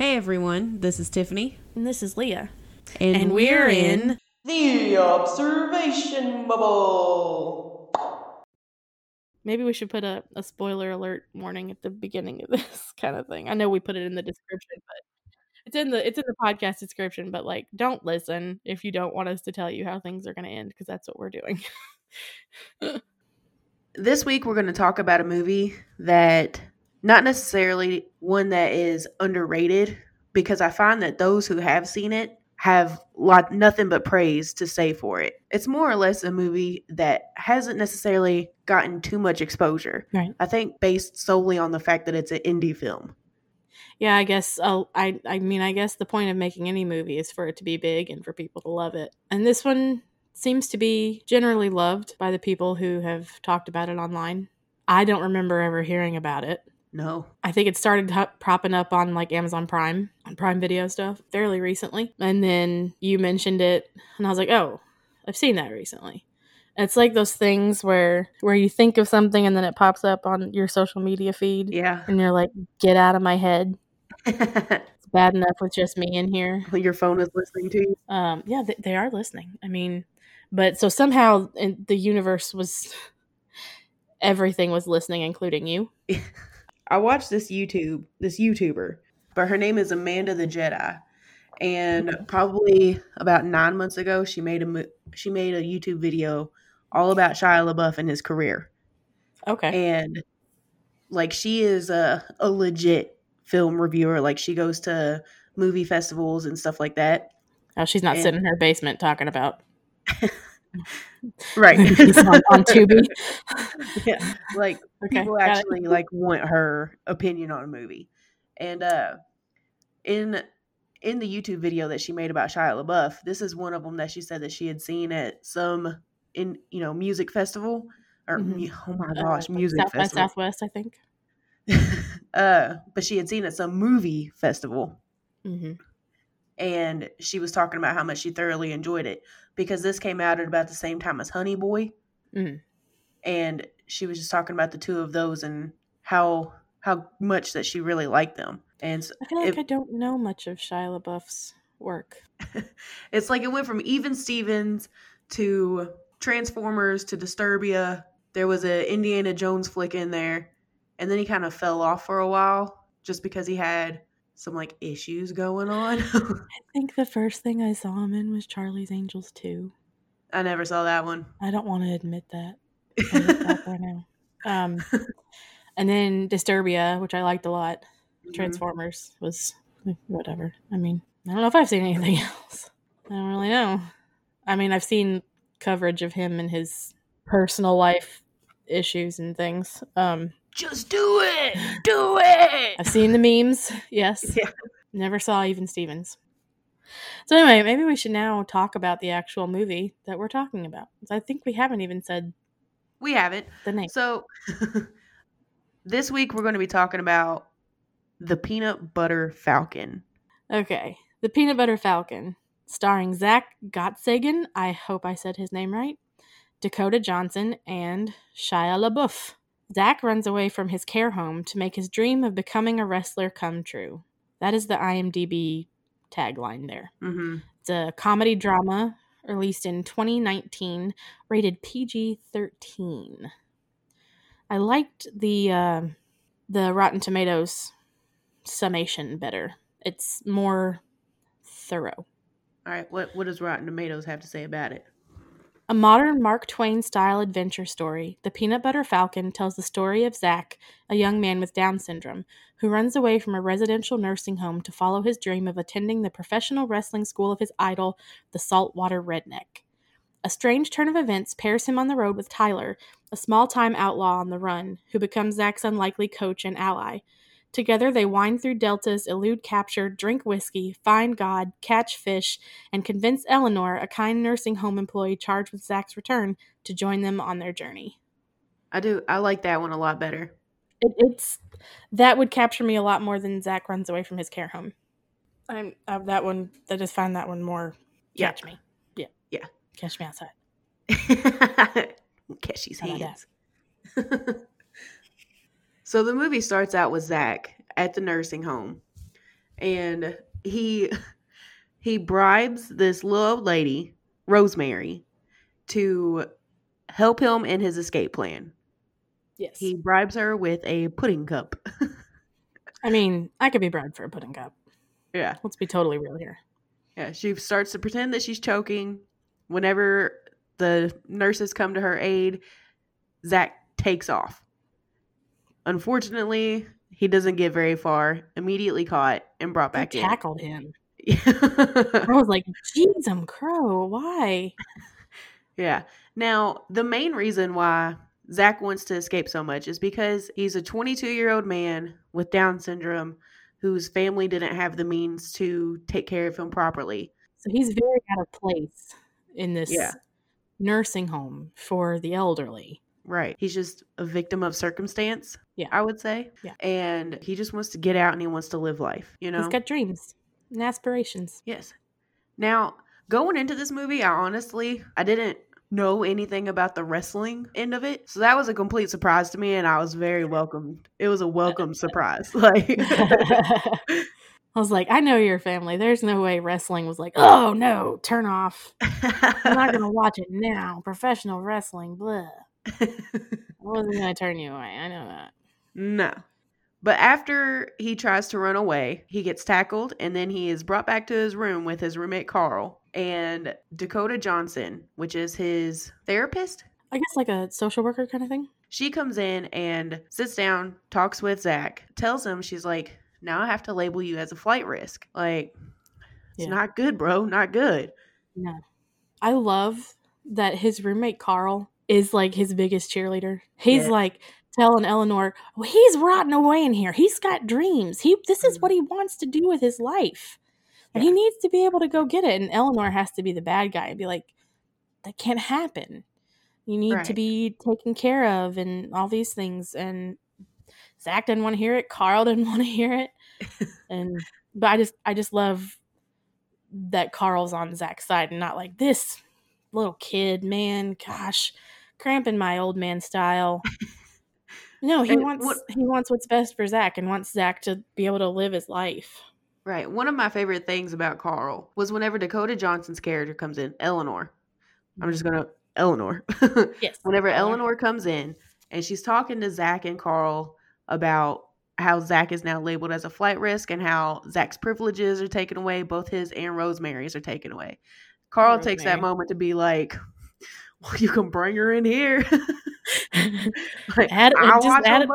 Hey everyone, this is Tiffany. And this is Leah. And, And we're in The observation bubble. Maybe we should put a, a spoiler alert warning at the beginning of this kind of thing. I know we put it in the description, but it's in the it's in the podcast description, but like don't listen if you don't want us to tell you how things are gonna end, because that's what we're doing. This week we're going to talk about a movie that not necessarily one that is underrated because I find that those who have seen it have lot nothing but praise to say for it. It's more or less a movie that hasn't necessarily gotten too much exposure. Right. I think based solely on the fact that it's an indie film. yeah, I guess I'll, I I mean I guess the point of making any movie is for it to be big and for people to love it. And this one seems to be generally loved by the people who have talked about it online. I don't remember ever hearing about it. No. I think it started hu- propping up on like Amazon Prime, on Prime Video stuff fairly recently. And then you mentioned it and I was like, "Oh, I've seen that recently." It's like those things where where you think of something and then it pops up on your social media feed Yeah. and you're like, "Get out of my head. It's bad enough with just me in here." Your phone is listening to you. Um, yeah, they, they are listening. I mean, but so somehow in, the universe was everything was listening including you. I watched this YouTube, this YouTuber, but her name is Amanda the Jedi, and probably about nine months ago, she made a she made a YouTube video all about Shia LaBeouf and his career, Okay. and like she is a a legit film reviewer. Like she goes to movie festivals and stuff like that. Oh, she's not And- sitting in her basement talking about Right. on, on Tubi. yeah, like Okay, people actually like want her opinion on a movie and uh in in the youtube video that she made about shia labeouf this is one of them that she said that she had seen at some in you know music festival or Mhm. oh my Uh, gosh music South by festival Southwest, I think. uh but she had seen at some movie festival Mm-hmm. and she was talking about how much she thoroughly enjoyed it because this came out at about the same time as honey boy Mm-hmm. and she was just talking about the two of those and how how much that she really liked them and I feel like it- I don't know much of Shia LaBeouf's work. it's like it went from even stevens to transformers to disturbia there was a indiana jones flick in there and then he kind of fell off for a while just because he had some like issues going on I think the first thing I saw him in was Charlie's Angels 2. i never saw that one I don't want to admit that. I look back right now. Um, and then Disturbia, which I liked a lot. Mhm. Transformers was eh, whatever. I mean, I don't know if I've seen anything else. I don't really know. I mean, I've seen coverage of him and his personal life issues and things. Um, just do it do it I've seen the memes. Yes. Yeah. Never saw even Stevens. So anyway, maybe we should now talk about the actual movie that we're talking about. I think we haven't even said we haven't the name. So, this week we're going to be talking about the Peanut Butter Falcon. Okay. The Peanut Butter Falcon, starring Zach Gottsagen, I hope I said his name right, Dakota Johnson, and Shia LaBeouf. Zach runs away from his care home to make his dream of becoming a wrestler come true. That is the IMDb tagline there. Mm-hmm. It's a comedy drama released in 2019, rated PG 13. I liked the uh, the Rotten Tomatoes summation better. It's more thorough. All right, what what does Rotten Tomatoes have to say about it? A modern Mark Twain style adventure story, The Peanut Butter Falcon tells the story of Zach, a young man with Down syndrome, who runs away from a residential nursing home to follow his dream of attending the professional wrestling school of his idol, the Saltwater Redneck. A strange turn of events pairs him on the road with Tyler, a small time outlaw on the run, who becomes Zach's unlikely coach and ally. Together, they wind through deltas, elude capture, drink whiskey, find God, catch fish, and convince Eleanor, a kind nursing home employee charged with Zach's return, to join them on their journey. I do. I like that one a lot better. It, it's that would capture me a lot more than Zach runs away from his care home. I'm uh, that one. I just find that one more Yeah. catch me. Yeah, Yeah. catch me outside. Catch these How hands. so the movie starts out with Zach at the nursing home, and he he bribes this little old lady, Rosemary, to help him in his escape plan. Yes. He bribes her with a pudding cup. I mean, I could be bribed for a pudding cup. yeah. Let's be totally real here. Yeah, she starts to pretend that she's choking. Whenever the nurses come to her aid, Zach takes off. Unfortunately, he doesn't get very far. Immediately caught and brought back in. tackled him. I was like, "Jeez, I'm crow. Why?" yeah. Now, the main reason why Zach wants to escape so much is because he's a 22 year old man with Down syndrome whose family didn't have the means to take care of him properly. So he's very out of place in this Yeah. nursing home for the elderly. Right. He's just a victim of circumstance. Yeah. I would say. Yeah. And he just wants to get out and he wants to live life, you know? He's got dreams and aspirations. yes. Now, going into this movie, I honestly I didn't know anything about the wrestling end of it. So that was a complete surprise to me and I was very welcomed. It was a welcome surprise. Like I was like, I know your family. There's no way wrestling was like, oh no, turn off. I'm not gonna watch it now. Professional wrestling, blah. I wasn't gonna turn you away. I know that. No. But after he tries to run away, he gets tackled and then he is brought back to his room with his roommate Carl and Dakota Johnson, which is his therapist. I guess like a social worker kind of thing. She comes in and sits down, talks with Zach, tells him, she's like, now I have to label you as a flight risk. Like, it's Yeah. not good, bro. Not good. No. I love that his roommate Carl is like his biggest cheerleader. He's Yeah. like telling Eleanor, well, he's rotting away in here. He's got dreams. He this is what mm-hmm. he wants to do with his life. And he needs to be able to go get it. And Eleanor has to be the bad guy and be like, that can't happen. You need to be taken care of and all these things. And Zach didn't want to hear it. Carl didn't want to hear it. and but I just I just love that Carl's on Zach's side and not like this little kid, man. Gosh, cramping my old man style. No, he And wants what- he wants what's best for Zach and wants Zach to be able to live his life. Right. One of my favorite things about Carl was whenever Dakota Johnson's character comes in, Eleanor. I'm just gonna Eleanor. Yes. whenever Eleanor. Eleanor comes in and she's talking to Zach and Carl about how Zach is now labeled as a flight risk and how Zach's privileges are taken away, both his and Rosemary's are taken away. Carl takes that moment to be like, well, you can bring her in here. Like, Add, I'll just watch add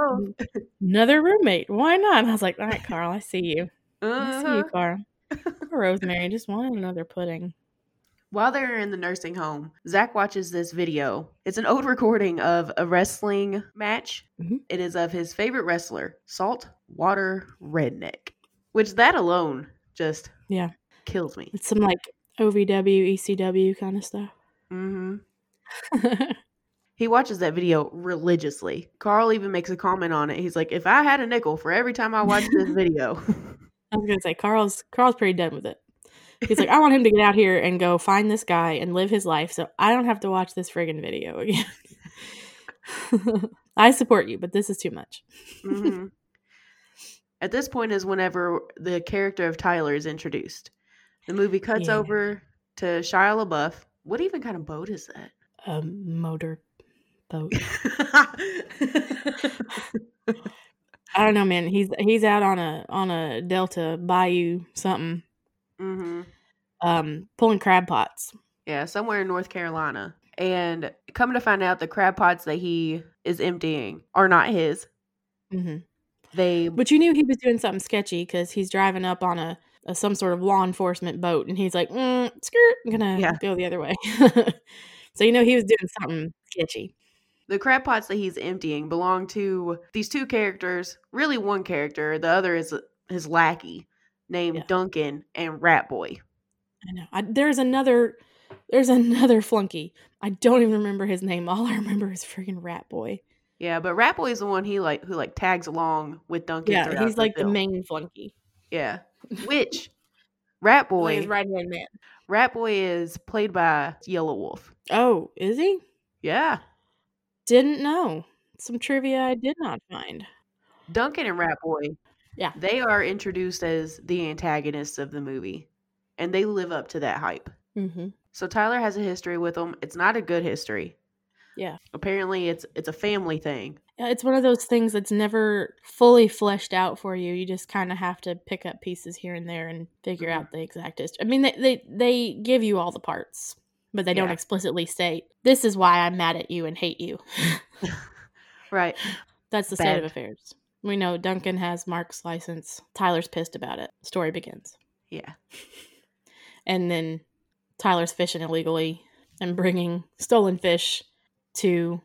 another roommate. Why not? And I was like, all right, Carl, I see you. I see you, Uh-huh. Carl. Rosemary just wanted another pudding. While they're in the nursing home, Zach watches this video. It's an old recording of a wrestling match. Mhm. It is of his favorite wrestler, Salt Water Redneck, which that alone just Yeah. kills me. It's some like OVW, ECW kind of stuff. hmm He watches that video religiously. Carl even makes a comment on it. He's like, "If I had a nickel for every time I watched this video, I was gonna say Carl's Carl's pretty done with it. He's like, I want him to get out here and go find this guy and live his life, so I don't have to watch this friggin' video again. I support you, but this is too much. Mhm. At this point is whenever the character of Tyler is introduced. The movie cuts Yeah. over to Shia LaBeouf. What even kind of boat is that? A motor boat. I don't know, man. He's he's out on a on a delta bayou something, hmm um, pulling crab pots. Yeah, somewhere in North Carolina. And coming to find out, the crab pots that he is emptying are not his. hmm They But you knew he was doing something sketchy because he's driving up on a, a some sort of law enforcement boat, and he's like, mm, "Skirt, I'm gonna Yeah. go the other way." so you know he was doing something sketchy. the crab pots that he's emptying belong to these two characters. Really, one character. The other is uh, his lackey named Yeah. Duncan and Rat Boy. I know. I, there's another. There's another flunky. I don't even remember his name. All I remember is freaking Rat Boy. Yeah, but Rat Boy is the one he like who like tags along with Duncan. Yeah, he's like the main flunky. Yeah, which Rat Like Boy, his right hand man. Rat Boy is played by Yelawolf. Oh, is he? Yeah, Didn't know. Some trivia I did not find. Duncan and Rat Boy Yeah. They are introduced as the antagonists of the movie, and they live up to that hype. Mm-hmm. So Tyler has a history with them. It's not a good history. Yeah. Apparently, it's it's a family thing. Yeah, It's one of those things that's never fully fleshed out for you. You just kind of have to pick up pieces here and there and figure Mhm. out the exact history. I mean, they, they they give you all the parts, but they don't explicitly state this is why I'm mad at you and hate you. Right. That's the state of affairs. We know Duncan has Mark's license. Tyler's pissed about it. Story begins. Yeah. And then Tyler's fishing illegally and bringing stolen fish to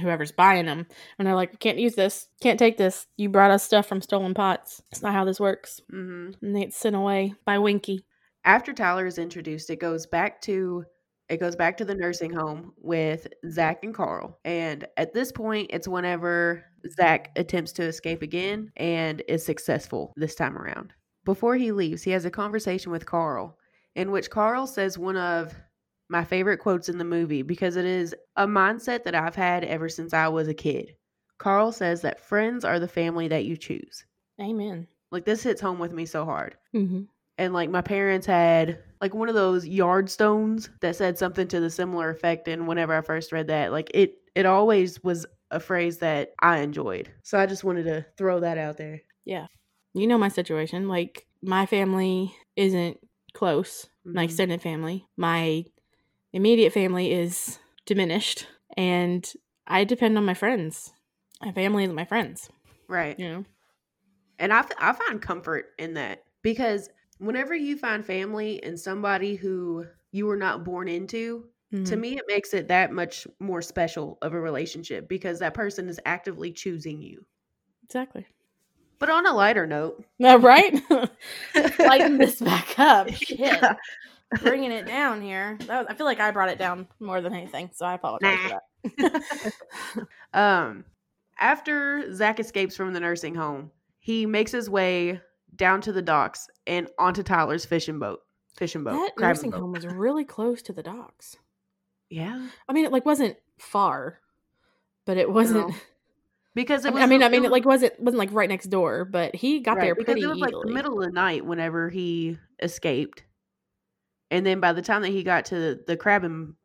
whoever's buying them. And they're like, can't use this. Can't take this. You brought us stuff from stolen pots. It's not how this works. hmm And they get sent away by Winky. After Tyler is introduced, it goes back to it goes back to the nursing home with Zach and Carl. And at this point, it's whenever Zach attempts to escape again and is successful this time around. Before he leaves, he has a conversation with Carl in which Carl says one of my favorite quotes in the movie because it is a mindset that I've had ever since I was a kid. Carl says that friends are the family that you choose. Amen. Like this hits home with me so hard Mm-hmm. and like my parents had like one of those yard stones that said something to the similar effect and whenever i first read that like it it always was a phrase that i enjoyed so i just wanted to throw that out there Yeah. You know my situation. Like, my family isn't close, my Mhm. extended family. My immediate family is diminished, and I depend on my friends. My family is my friends, right you know? and I, f- I find comfort in that because whenever you find family and somebody who you were not born into to Mhm. me it makes it that much more special of a relationship because that person is actively choosing you Exactly. but on a lighter note No, right? Lighten this back up. Shit. Yeah. Bringing it down here. That was, I feel like I brought it down more than anything, so I apologize Nah. for that. Um, after Zach escapes from the nursing home, he makes his way down to the docks and onto Tyler's fishing boat. Fishing boat. that nursing boat. home was really close to the docks. Yeah. I mean, it like wasn't far, but it wasn't. No. Because I it mean, was I mean, I mean, it like wasn't wasn't like right next door, but he got right, there because pretty it was like easily. the middle of the night whenever he escaped. And then by the time that he got to the, crabbing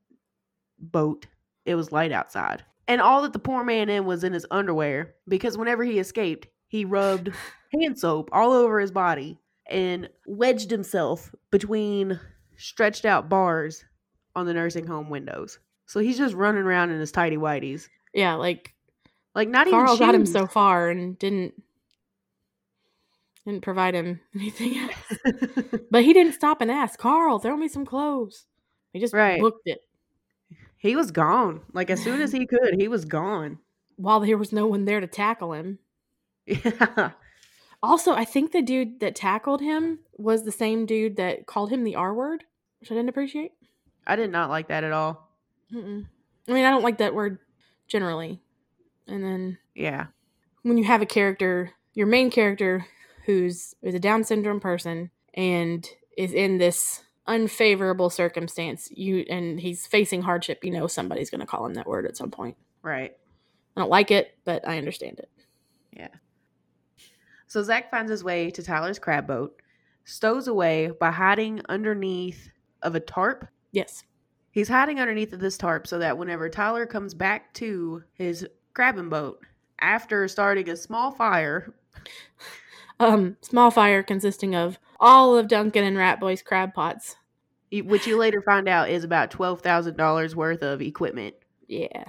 boat, it was light outside. And all that the poor man in was in his underwear because whenever he escaped, he rubbed hand soap all over his body and wedged himself between stretched out bars on the nursing home windows. So he's just running around in his tidy whities. Yeah, like Like not Carl even Carl got him so far and didn't didn't provide him anything else. But he didn't stop and ask, Carl, throw me some clothes. He just Right. booked it he was gone. Like as soon as he could, he was gone. while there was no one there to tackle him. Yeah. Also, I think the dude that tackled him was the same dude that called him the R word, which I didn't appreciate. I did not like that at all. Mm-mm. I mean, I don't like that word generally. And then Yeah. when you have a character, your main character who's is a Down syndrome person and is in this unfavorable circumstance, you and he's facing hardship, you know somebody's going to call him that word at some point. Right. I don't like it, but I understand it. Yeah. So Zach finds his way to Tyler's crab boat, stows away by hiding underneath of a tarp. Yes. He's hiding underneath of this tarp so that whenever Tyler comes back to his crabbing boat after starting a small fire, Um, small fire consisting of all of Duncan and Ratboy's crab pots. which you later find out is about twelve thousand dollars worth of equipment. Yeah.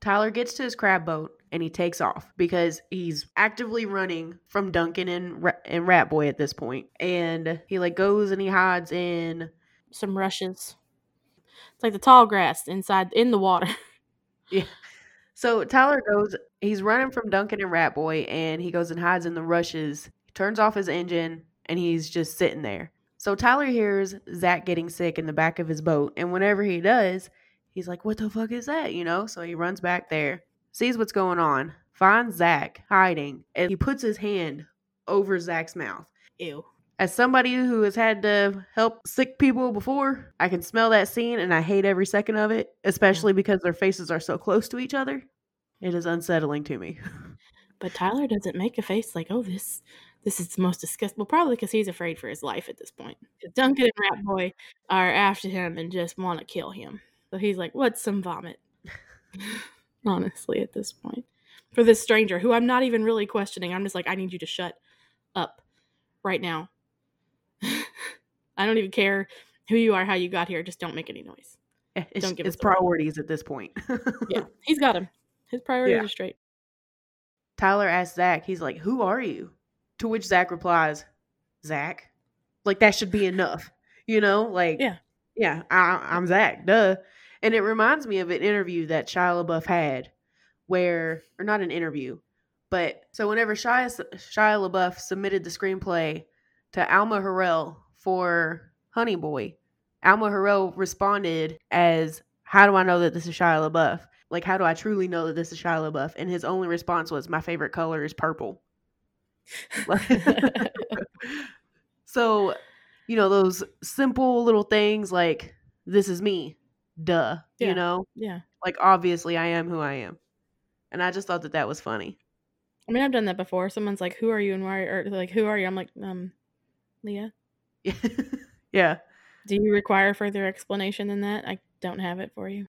Tyler gets to his crab boat and he takes off because he's actively running from Duncan and Ra- and Ratboy at this point. And he like goes and he hides in Some rushes. It's like the tall grass inside in the water. So Tyler goes, he's running from Duncan and Ratboy, and he goes and hides in the rushes, turns off his engine, and he's just sitting there. So Tyler hears Zach getting sick in the back of his boat, and whenever he does, he's like, What the fuck is that? You know? So he runs back there, sees what's going on, finds Zach hiding, and he puts his hand over Zach's mouth. Ew. As somebody who has had to help sick people before, I can smell that scene and I hate every second of it, especially because their faces are so close to each other. It is unsettling to me. But Tyler doesn't make a face like, oh, this this is the most disgusting. Well, probably because he's afraid for his life at this point. Duncan and Rat Boy are after him and just want to kill him. So he's like, what's some vomit? Honestly, at this point. For this stranger who I'm not even really questioning. I'm just like, I need you to shut up right now. I don't even care who you are, how you got here. Just don't make any noise. Yeah, It's, Don't give the priorities at this point. Yeah, he's got him. His priorities Yeah. are straight. Tyler asks Zach, he's like, Who are you? To which Zach replies, Zach. Like, that should be enough. You know? Like, Yeah. yeah, I, I'm Zach, duh. And it reminds me of an interview that Shia LaBeouf had where, or not an interview, but so whenever Shia, Shia LaBeouf submitted the screenplay to Alma Har'el for Honey Boy, Alma Har'el responded as, How do I know that this is Shia LaBeouf? Like, how do I truly know that this is Shia LaBeouf? And his only response was, My favorite color is purple. so, you know, those simple little things like, This is me, duh, Yeah. you know? yeah. Like, obviously, I am who I am. And I just thought that that was funny. I mean, I've done that before. Someone's like, "Who are you?" and why? Or like, "Who are you?" I'm like, "Um, Leah." yeah. Do you require further explanation than that? I don't have it for you.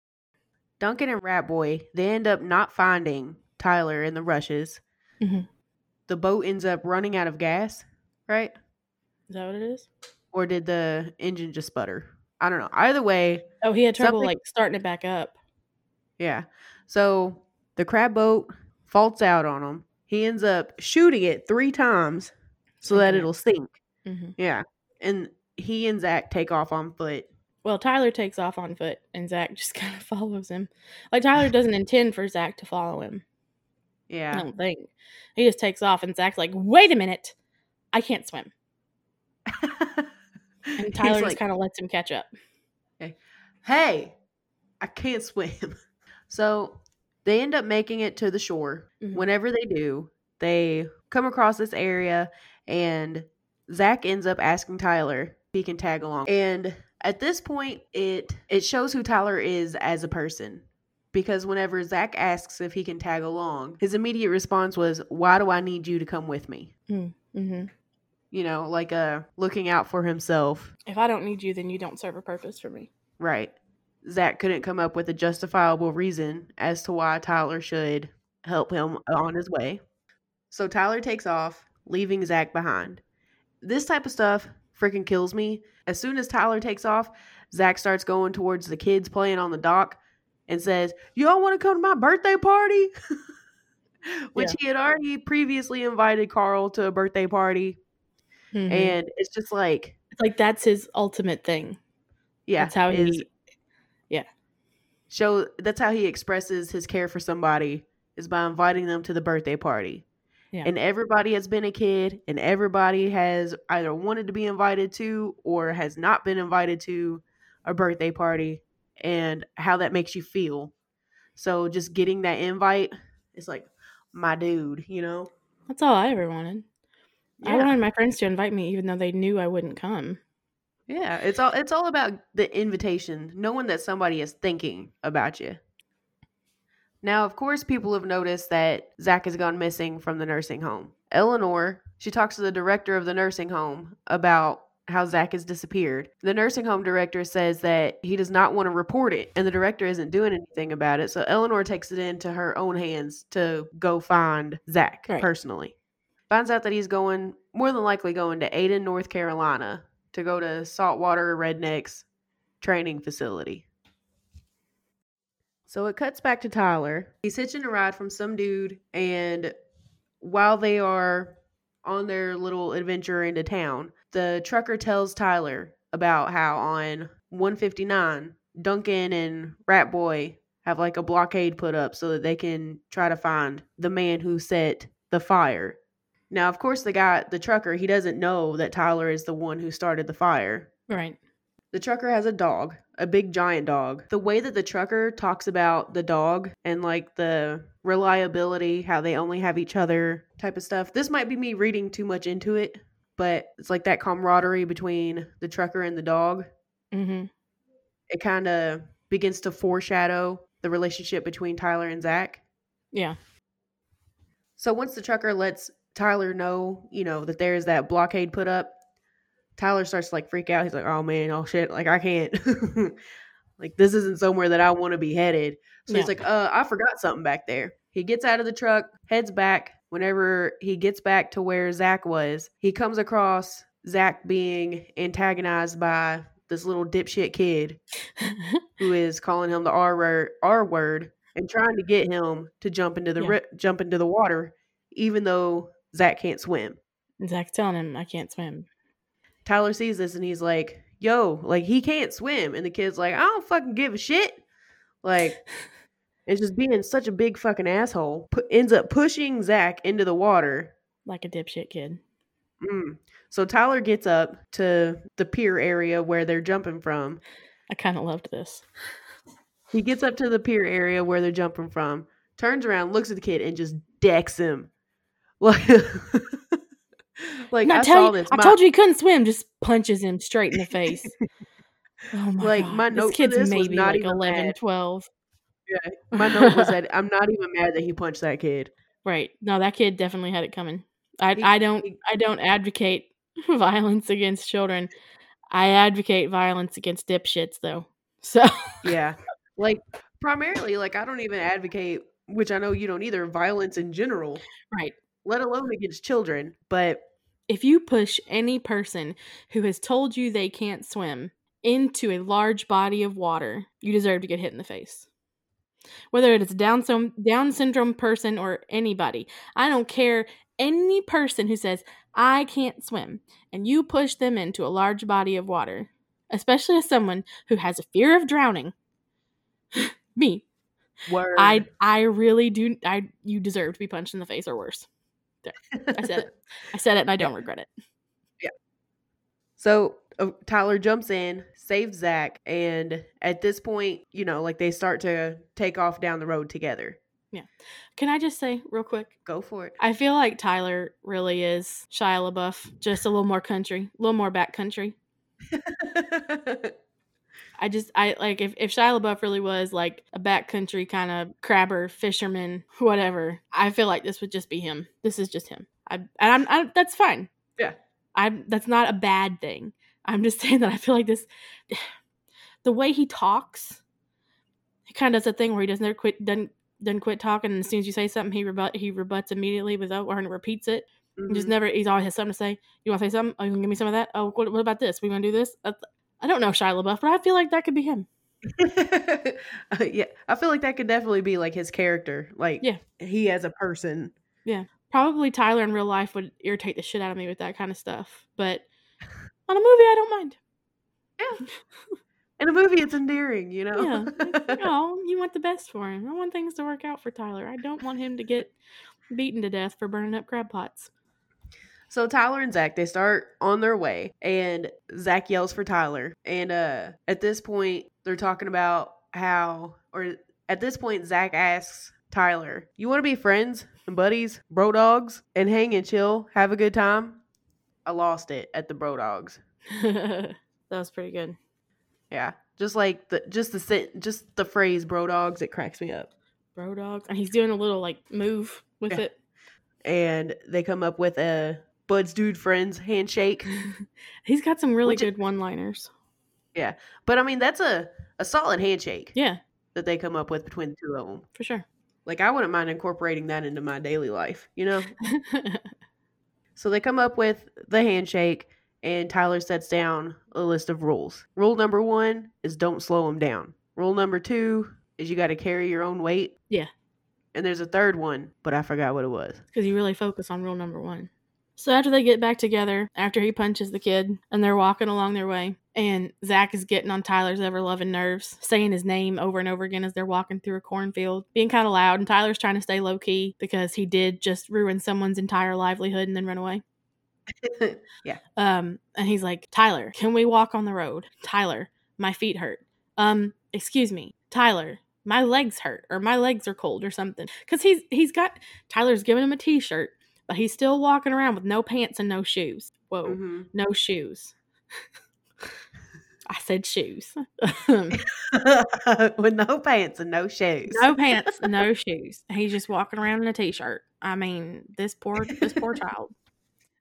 Duncan and Ratboy, they end up not finding Tyler in the rushes. Mhm. The boat ends up running out of gas, right? Is that what it is? Or did the engine just sputter? I don't know. Either way, Oh, he had trouble Something- like starting it back up. yeah. So the crab boat faults out on him. He ends up shooting it three times so that Sinking it. it'll sink. hmm Yeah. And he and Zach take off on foot. Well, Tyler takes off on foot, and Zach just kind of follows him. Like Tyler doesn't intend for Zach to follow him. Yeah, I don't think he just takes off, and Zach's like, "Wait a minute, I can't swim," and Tyler just like, kind of lets him catch up. hey, I can't swim. So they end up making it to the shore. Mhm. Whenever they do, they come across this area, and Zach ends up asking Tyler if he can tag along. And at this point, it it shows who Tyler is as a person. Because whenever Zach asks if he can tag along, his immediate response was, Why do I need you to come with me? hmm You know, like uh looking out for himself If I don't need you, then you don't serve a purpose for me. Right. Zach couldn't come up with a justifiable reason as to why Tyler should help him on his way. So Tyler takes off, leaving Zach behind. This type of stuff freaking kills me. As soon as Tyler takes off, Zach starts going towards the kids playing on the dock and says, Y'all want to come to my birthday party? Which Yeah. he had already previously invited Carl to a birthday party. Mhm. And it's just like, it's like that's his ultimate thing. yeah. that's how he. Yeah. Show that's how he expresses his care for somebody is by inviting them to the birthday party. Yeah. And everybody has been a kid and everybody has either wanted to be invited to or has not been invited to a birthday party and how that makes you feel. So just getting that invite is like my dude, you know? That's all I ever wanted. I wanted my friends to invite me, even though they knew I wouldn't come. Yeah, it's all it's all about the invitation, knowing that somebody is thinking about you. Now, of course, people have noticed that Zach has gone missing from the nursing home. Eleanor, she talks to the director of the nursing home about how Zach has disappeared. The nursing home director says that he does not want to report it, and the director isn't doing anything about it. So Eleanor takes it into her own hands to go find Zach Right. personally. Finds out that he's going, more than likely going to Ayden, North Carolina to go to Saltwater Rednecks training facility. So it cuts back to Tyler. He's hitching a ride from some dude, and while they are on their little adventure into town, the trucker tells Tyler about how on 159, Duncan and Rat Boy have like a blockade put up so that they can try to find the man who set the fire. Now, of course, the guy, the trucker, he doesn't know that Tyler is the one who started the fire. Right. The trucker has a dog, a big giant dog. The way that the trucker talks about the dog and like the reliability, how they only have each other type of stuff. This might be me reading too much into it, but it's like that camaraderie between the trucker and the dog. hmm It kind of begins to foreshadow the relationship between Tyler and Zach. Yeah. So once the trucker lets Tyler know, you know, that there's that blockade put up, Tyler starts to like freak out. He's like, "Oh man, oh shit, like I can't, like this isn't somewhere that I want to be headed." So he's like, "Uh, I forgot something back there." He gets out of the truck, heads back. Whenever he gets back to where Zach was, he comes across Zach being antagonized by this little dipshit kid who is calling him the R word, R word and trying to get him to jump into the Yeah. ri- jump into the water, even though Zach can't swim. And Zach's telling him, I can't swim. Tyler sees this and he's like, "Yo, like he can't swim," and the kid's like, "I don't fucking give a shit." Like, it's just being such a big fucking asshole. Pu- ends up pushing Zach into the water. Like a dipshit kid. Mm. So Tyler gets up to the pier area where they're jumping from. I kind of loved this. He gets up to the pier area where they're jumping from, turns around, looks at the kid, and just decks him. Like, like I tell saw you, this. I told you he couldn't swim. Just punches him straight in the face. oh my Like, God. my note this kid's this maybe like even 11, bad. 12. my note was that I'm not even mad that he punched that kid. Right. No, that kid definitely had it coming. I He- I don't he- I don't advocate violence against children. I advocate violence against dipshits though. So Yeah. Like primarily, like I don't even advocate, which I know you don't either, violence in general, right. Let alone against children. But If you push any person who has told you they can't swim into a large body of water, you deserve to get hit in the face. Whether it is a Down, Down syndrome person or anybody, I don't care. Any person who says, I can't swim, and you push them into a large body of water, especially as someone who has a fear of drowning, me, word. I I really do. I you deserve to be punched in the face or worse. There, I said it. I said it, and I don't regret it. Yeah. So uh, Tyler jumps in, saves Zach, and at this point, you know, like they start to take off down the road together. Yeah. Can I just say real quick? Go for it. I feel like Tyler really is Shia LaBeouf, just a little more country, a little more back country. I just I like if, if Shia LaBeouf really was like a backcountry kind of crabber, fisherman, whatever. I feel like this would just be him. This is just him. I and I'm I, that's fine. Yeah. I'm that's not a bad thing. I'm just saying that I feel like this, the way he talks, he kind of does a thing where he doesn't ever quit doesn't doesn't quit talking, and as soon as you say something, he rebut he rebuts immediately without or repeats it. He just mm-hmm. never. He's always has something to say. You want to say something? Oh, you can give me some of that. Oh, what, what about this? We gonna do this? I don't know Shia LaBeouf, but I feel like that could be him. Uh, yeah, I feel like that could definitely be like his character. Like, Yeah. he as a person. Yeah, probably Tyler in real life would irritate the shit out of me with that kind of stuff, but on a movie, I don't mind. Yeah. In a movie, it's endearing, you know? Yeah, like, oh, you want the best for him. I want things to work out for Tyler. I don't want him to get beaten to death for burning up crab pots. So Tyler and Zach, they start on their way, and Zach yells for Tyler. And uh at this point, they're talking about how, or at this point, Zach asks Tyler, "You want to be friends and buddies, bro dogs, and hang and chill, have a good time?" I lost it at the bro dogs. that was pretty good. Yeah, just like the just the sen- just the phrase "bro dogs," it cracks me up. Bro dogs. And he's doing a little like move with Yeah. it. And they come up with a Bud's dude friends handshake. he's got some really Which good one liners. Yeah. But I mean, that's a a solid handshake Yeah, that they come up with between the two of them. for sure. Like I wouldn't mind incorporating that into my daily life, you know? So they come up with the handshake and Tyler sets down a list of rules. Rule number 1 is don't slow them down. Rule number 2 is you got to carry your own weight. Yeah. And there's a third one, but I forgot what it was. because you really focus on rule number one. So after they get back together, after he punches the kid, and they're walking along their way, and Zach is getting on Tyler's ever loving nerves, saying his name over and over again as they're walking through a cornfield, being kind of loud, and Tyler's trying to stay low key because he did just ruin someone's entire livelihood and then run away. yeah. Um, and he's like, Tyler, can we walk on the road? Tyler, my feet hurt. Um, excuse me, Tyler, my legs hurt, or my legs are cold, or something. Because he's he's got Tyler's giving him a t-shirt, but he's still walking around with no pants and no shoes. Whoa, Mhm. no shoes. I said shoes. with no pants and no shoes. no pants, no shoes. He's just walking around in a t-shirt. I mean, this poor this poor child.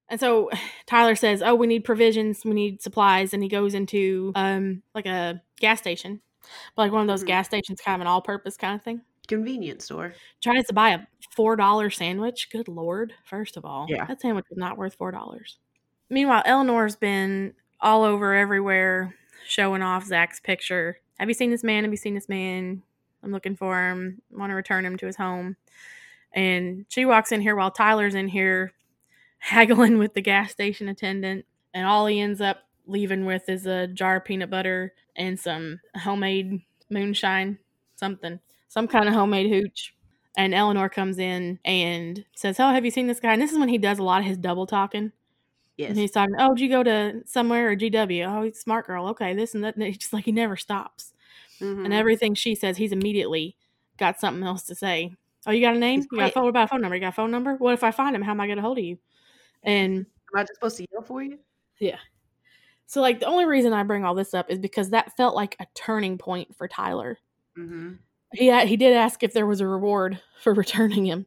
And so Tyler says, "Oh, we need provisions, we need supplies," and he goes into um like a gas station, like one of those Mhm. gas stations, kind of an all-purpose kind of thing. Convenience store. Tries to buy a four dollar sandwich. Good lord! First of all, Yeah. that sandwich is not worth four dollars. Meanwhile, Eleanor's been all over everywhere, showing off Zach's picture. Have you seen this man? Have you seen this man? I'm looking for him. Want to return him to his home. And she walks in here while Tyler's in here haggling with the gas station attendant. And all he ends up leaving with is a jar of peanut butter and some homemade moonshine, something, some kind of homemade hooch. And Eleanor comes in and says, Oh, have you seen this guy? And this is when he does a lot of his double talking. Yes. And he's talking, Oh, did you go to somewhere or GW? Oh, he's smart girl. Okay, this and that. And it's just like he never stops. Mhm. And everything she says, he's immediately got something else to say. Oh, you got a name? He's You got a phone? What about a phone number? You got a phone number? What if I find him? How am I going to hold of you? And Am I just supposed to yell for you? Yeah. So, like, the only reason I bring all this up is because that felt like a turning point for Tyler. Mm-hmm. He he did ask if there was a reward for returning him,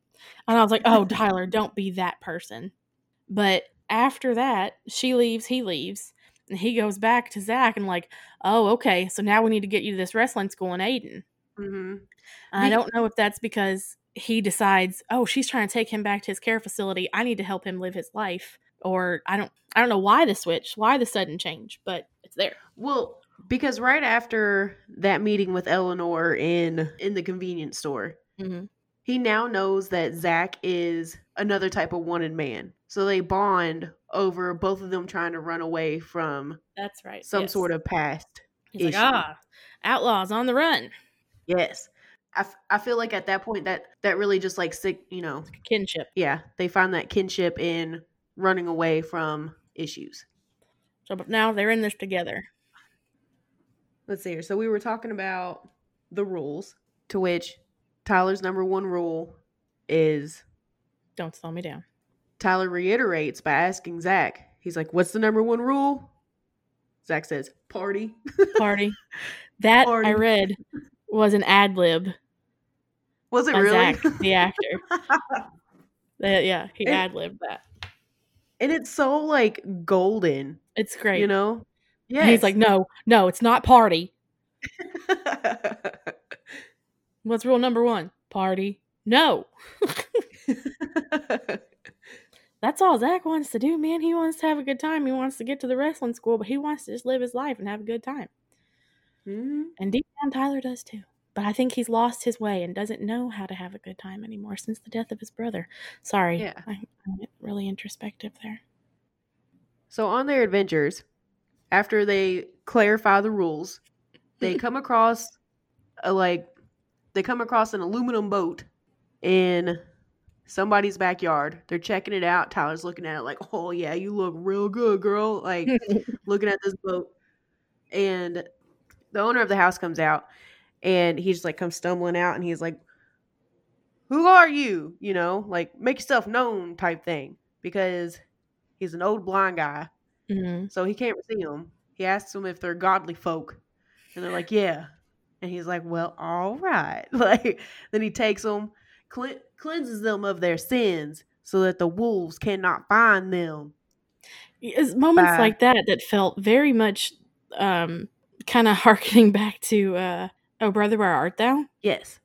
and I was like, "Oh, Tyler, don't be that person." But after that, she leaves, he leaves, and he goes back to Zach and like, "Oh, okay, so now we need to get you to this wrestling school in Ayden." Mm-hmm. I don't know if that's because he decides, "Oh, she's trying to take him back to his care facility. I need to help him live his life," or I don't I don't know why the switch, why the sudden change, but it's there. Well, because right after that meeting with Eleanor in in the convenience store, Mm-hmm. he now knows that Zach is another type of wanted man. So they bond over both of them trying to run away from That's right. some yes. sort of past. He's like, ah, outlaws on the run. Yes. I, f- I feel like at that point that that really just like sick, you know, Kinship. yeah, they find that kinship in running away from issues. So, but now they're in this together. Let's see here. So we were talking about the rules, to which Tyler's number one rule is Don't slow me down. Tyler reiterates by asking Zach, he's like, What's the number one rule? Zach says, Party. Party. That Party. I read was an ad lib Was it really? Zach, the actor. That- uh, yeah, he ad libbed that. and it's so like golden, It's great. you know? Yeah. He's like, no, no, it's not party. What's rule number one? Party. No. That's all Zach wants to do, man. He wants to have a good time. He wants to get to the wrestling school, but he wants to just live his life and have a good time. Mhm. And deep down, Tyler does too. But I think he's lost his way and doesn't know how to have a good time anymore since the death of his brother. Sorry. Yeah. I, I went really introspective there. So on their adventures, after they clarify the rules, they hmm. come across a like they come across an aluminum boat in somebody's backyard. They're checking it out. Tyler's looking at it like, "Oh yeah, you look real good, girl." Like looking at this boat. And the owner of the house comes out and he just like comes stumbling out and he's like, Who are you? You know, like make yourself known type thing. Because he's an old blind guy. Mhm. So he can't see them. He asks them if they're godly folk. And they're like, Yeah. And he's like, Well, all right. Like then he takes them, cle- cleanses them of their sins so that the wolves cannot find them. It's moments Bye. like that that felt very much um, kind of harkening back to uh, Oh Brother, Where Art Thou? Yes.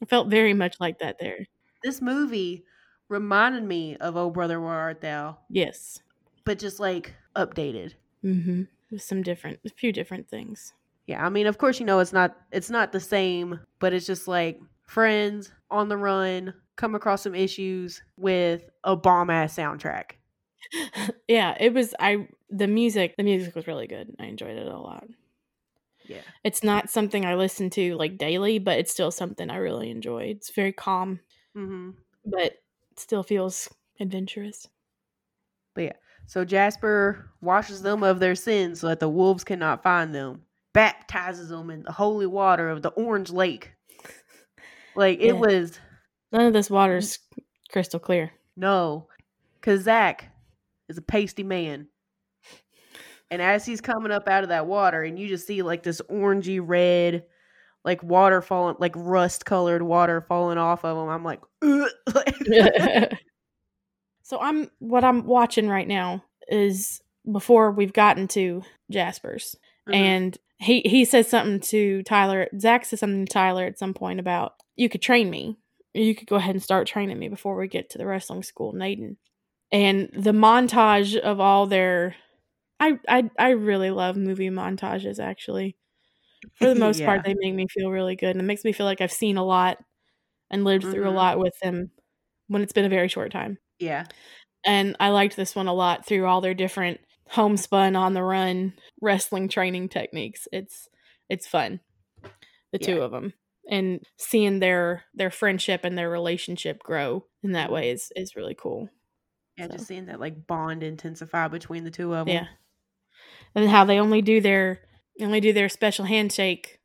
It felt very much like that there. This movie reminded me of Oh Brother Where Art Thou, Yes. but just like updated. Mm-hmm. With some different, a few different things. Yeah, I mean, of course, you know it's not it's not the same, but it's just like friends on the run, come across some issues with a bomb ass soundtrack. yeah, it was. I the music, the music was really good. I enjoyed it a lot. Yeah. It's not something I listen to like daily, but it's still something I really enjoy. It's very calm, Mm-hmm. but it still feels adventurous. So Jasper washes them of their sins so that the wolves cannot find them, baptizes them in the holy water of the Orange Lake. Like it Yeah. was None of this water's mm. crystal clear. no, because Zach is a pasty man. And as he's coming up out of that water, and you just see like this orangey red, like water falling, like rust colored water falling off of him, I'm like, so I'm what I'm watching right now is before we've gotten to Jasper's, Mhm. and he he says something to Tyler. Zach says something to Tyler at some point about you could train me. You could go ahead and start training me before we get to the wrestling school Naden. And the montage of all their, I I I really love movie montages. Actually, for the most part, they make me feel really good, and it makes me feel like I've seen a lot and lived through a Mhm. lot with them when it's been a very short time yeah, and I liked this one a lot through all their different homespun on the run wrestling training techniques. It's it's fun, the two of them, and seeing their their friendship and their relationship grow in that way is is really cool. yeah. So. Just seeing that like bond intensify between the two of them. Yeah, and how they only do their only do their special handshake.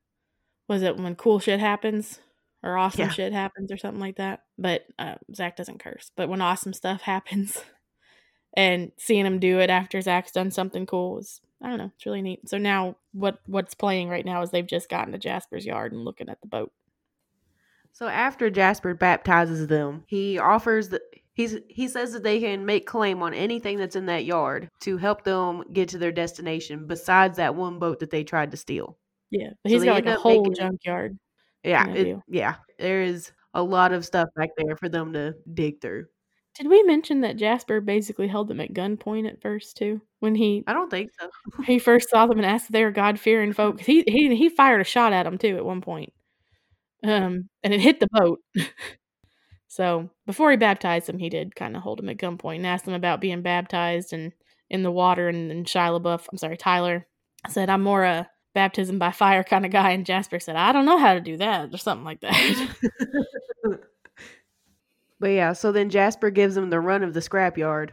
Was it when cool shit happens? Or awesome Yeah. shit happens, or something like that. But uh, Zach doesn't curse. But when awesome stuff happens, and seeing him do it after Zach's done something cool is I don't know, it's really neat. So now what what's playing right now is they've just gotten to Jasper's yard and looking at the boat. So after Jasper baptizes them, he offers that he's he says that they can make claim on anything that's in that yard to help them get to their destination besides that one boat that they tried to steal. Yeah. But So he's they got like a whole junkyard. Yeah, Yeah, it- yeah. There is a lot of stuff back there for them to dig through. Did we mention that Jasper basically held them at gunpoint at first too? When he I don't think so. he first saw them and asked if they were God fearing folk. He he he fired a shot at them too at one point, um, and it hit the boat. so before he baptized them, he did kind of hold them at gunpoint and asked them about being baptized and in the water. And then Shia LaBeouf, I'm sorry, Tyler said, "I'm more a baptism by fire kind of guy," and Jasper said, "I don't know how to do that," or something like that. But yeah, so then Jasper gives them the run of the scrapyard,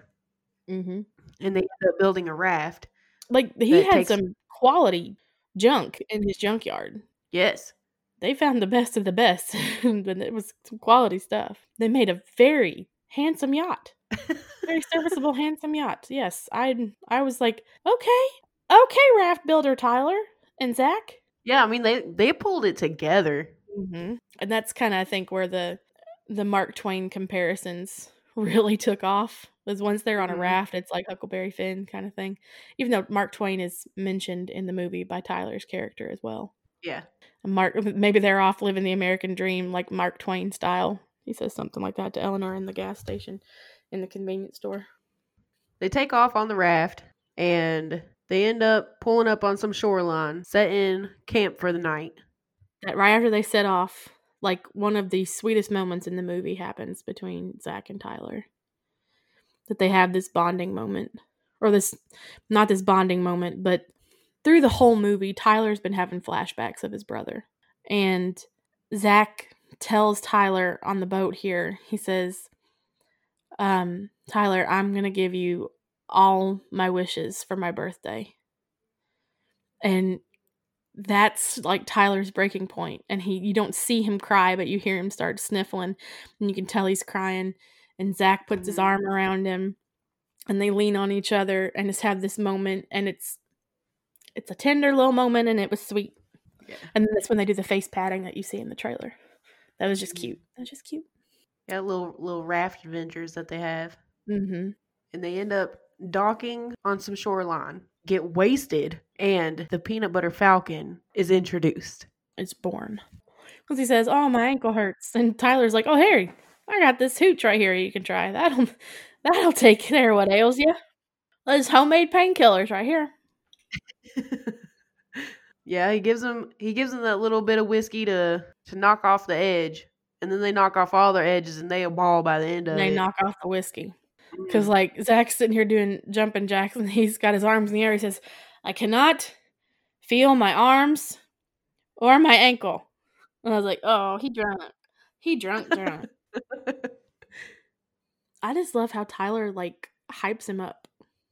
hmm and they end up building a raft. Like he had takes- some quality junk in his junkyard. Yes. they found the best of the best, and it was some quality stuff. They made a very handsome yacht, very serviceable, handsome yacht. Yes, I I was like, okay, okay, raft builder Tyler and Zach. Yeah, I mean they they pulled it together. Mm-hmm. And that's kind of I think where the the Mark Twain comparisons really took off. Was once they're on a Mhm. raft, it's like Huckleberry Finn kind of thing. Even though Mark Twain is mentioned in the movie by Tyler's character as well. Yeah. Mark maybe they're off living the American dream like Mark Twain style. He says something like that to Eleanor in the gas station in the convenience store. They take off on the raft and they end up pulling up on some shoreline, set in camp for the night. That right after they set off, like one of the sweetest moments in the movie happens between Zach and Tyler. That they have this bonding moment. Or this not this bonding moment, but through the whole movie, Tyler's been having flashbacks of his brother. And Zach tells Tyler on the boat here, he says, um, Tyler, I'm to give you all my wishes for my birthday. And that's like Tyler's breaking point and he you don't see him cry but you hear him start sniffling and you can tell he's crying and Zach puts his Mhm. arm around him and they lean on each other and just have this moment and it's it's a tender little moment and it was sweet. Yeah. And then that's when they do the face patting that you see in the trailer. That was just Mhm. cute. That was just cute. Yeah, little little raft adventures that they have. Mm-hmm. And they end up docking on some shoreline, get wasted, and the peanut butter falcon is introduced. It's born. Because he says, Oh, my ankle hurts. And Tyler's like, Oh, Harry, I got this hooch right here you can try. That'll that'll take care of what ails you. There's homemade painkillers right here. yeah, he gives them he gives them that little bit of whiskey to to knock off the edge, and then they knock off all their edges and they a ball by the end of they it. knock off the whiskey. Because Mm. like Zach's sitting here doing jumping jacks and he's got his arms in the air. He says, I cannot feel my arms or my ankle. And I was like, Oh, he drunk. He drunk, drunk. I just love how Tyler like hypes him up,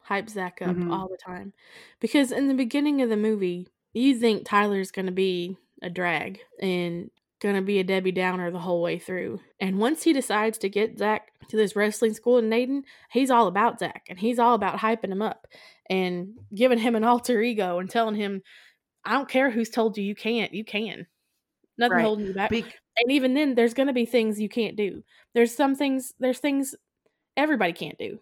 hypes Zach up Mhm. all the time. Because in the beginning of the movie, you think Tyler's gonna be a drag and gonna be a Debbie Downer the whole way through. And once he decides to get Zach to this wrestling school in Ayden, he's all about Zach and he's all about hyping him up and giving him an alter ego and telling him, I don't care who's told you you can't, you can. Nothing Right. holding you back. Be- and even then, there's going to be things you can't do. There's some things. There's things everybody can't do.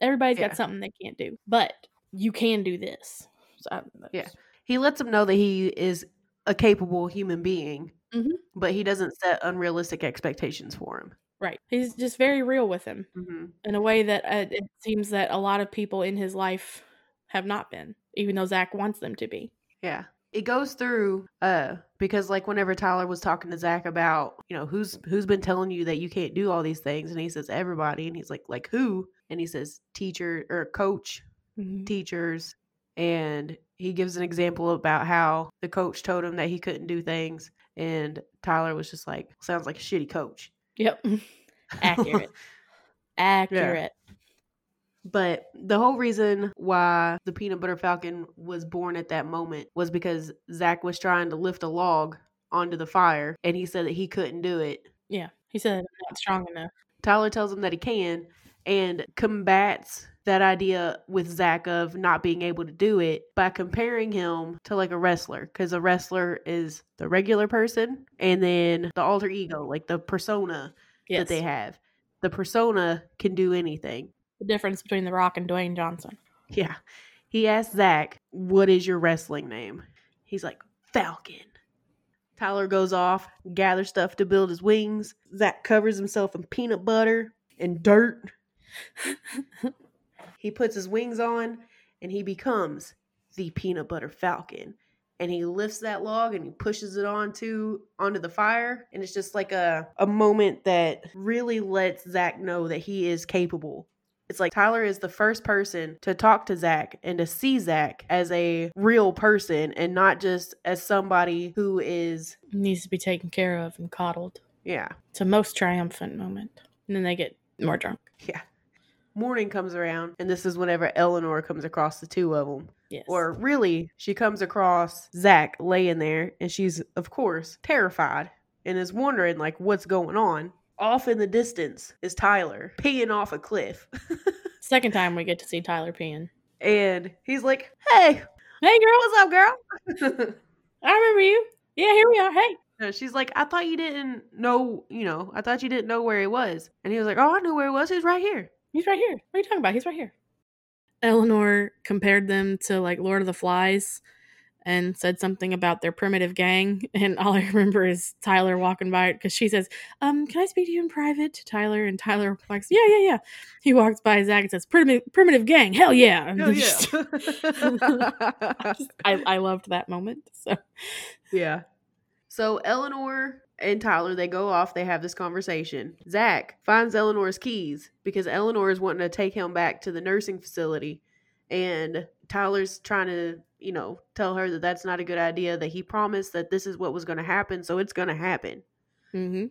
Everybody's Yeah. got something they can't do, but you can do this. So, Yeah. he lets him know that he is a capable human being, Mhm. but he doesn't set unrealistic expectations for him. right. He's just very real with him hmm in a way that uh, it seems that a lot of people in his life have not been, even though Zach wants them to be. Yeah. It goes through uh because like whenever Tyler was talking to Zach about, you know, who's who's been telling you that you can't do all these things and he says everybody and he's like like who? And he says teacher or coach, teachers and he gives an example about how the coach told him that he couldn't do things and Tyler was just like sounds like a shitty coach. Yep. Accurate. Accurate. But the whole reason why the peanut butter falcon was born at that moment was because Zach was trying to lift a log onto the fire and he said that he couldn't do it. Yeah. He said, I'm not strong enough. Tyler tells him that he can and combats that idea with Zach of not being able to do it by comparing him to like a wrestler because a wrestler is the regular person and then the alter ego, like the persona Yes. that they have. The persona can do anything. The difference between The Rock and Dwayne Johnson. Yeah. He asked Zach, What is your wrestling name? He's like, Falcon. Tyler goes off, gathers stuff to build his wings. Zach covers himself in peanut butter and dirt. he puts his wings on and he becomes the peanut butter falcon. And he lifts that log and he pushes it onto onto the fire. And it's just like a, a moment that really lets Zach know that he is capable it's like Tyler is the first person to talk to Zach and to see Zach as a real person and not just as somebody who is, Needs to be taken care of and coddled. yeah, It's a most triumphant moment. And then they get more drunk. yeah. Morning comes around, and this is whenever Eleanor comes across the two of them. Yes. Or really, she comes across Zach laying there, and she's, of course, terrified and is wondering, like, what's going on. Off in the distance is Tyler peeing off a cliff. Second time we get to see Tyler peeing. and he's like, hey, Hey, girl. what's up, girl? I remember you. Yeah, here we are. Hey. She's like, I thought you didn't know, you know, I thought you didn't know where he was. And he was like, Oh, I knew where he was. He's right here. He's right here. What are you talking about? He's right here. Eleanor compared them to like Lord of the Flies and said something about their primitive gang. And all I remember is Tyler walking by because she says, Um, can I speak to you in private to Tyler? And Tyler walks, Yeah, yeah, yeah. He walks by Zach and says, Primitive primitive gang, hell yeah. And Hell just- yeah. I, I loved that moment. So yeah. So Eleanor and Tyler, they go off, they have this conversation. Zach finds Eleanor's keys because Eleanor is wanting to take him back to the nursing facility. And Tyler's trying to, you know, tell her that that's not a good idea, that he promised that this is what was going to happen. So it's going to happen. mhm.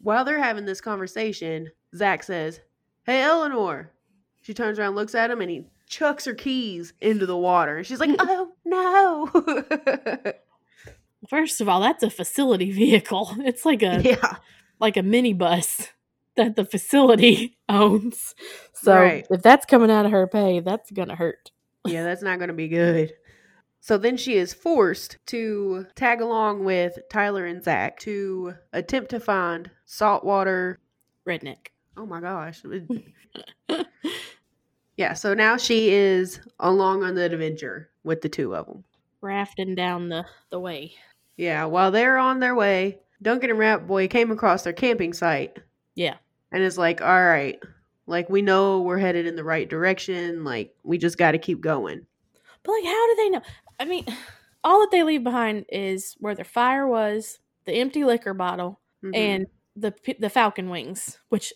While they're having this conversation, Zach says, Hey, Eleanor. She turns around, looks at him, and he chucks her keys into the water. And she's like, Oh, no. First of all, that's a facility vehicle. It's like a yeah. like a minibus that the facility owns. So Right. if that's coming out of her pay, that's gonna hurt. Yeah, that's not going to be good. So then she is forced to tag along with Tyler and Zach to attempt to find saltwater. Redneck. Oh my gosh. yeah, so now she is along on the adventure with the two of them. Rafting down the, the way. Yeah, while they're on their way, Duncan and Rat Boy came across their camping site Yeah. and is like, all right, like we know we're headed in the right direction. Like we just got to keep going. But like how do they know? I mean, all that they leave behind is where their fire was, the empty liquor bottle, Mhm. and the the falcon wings, which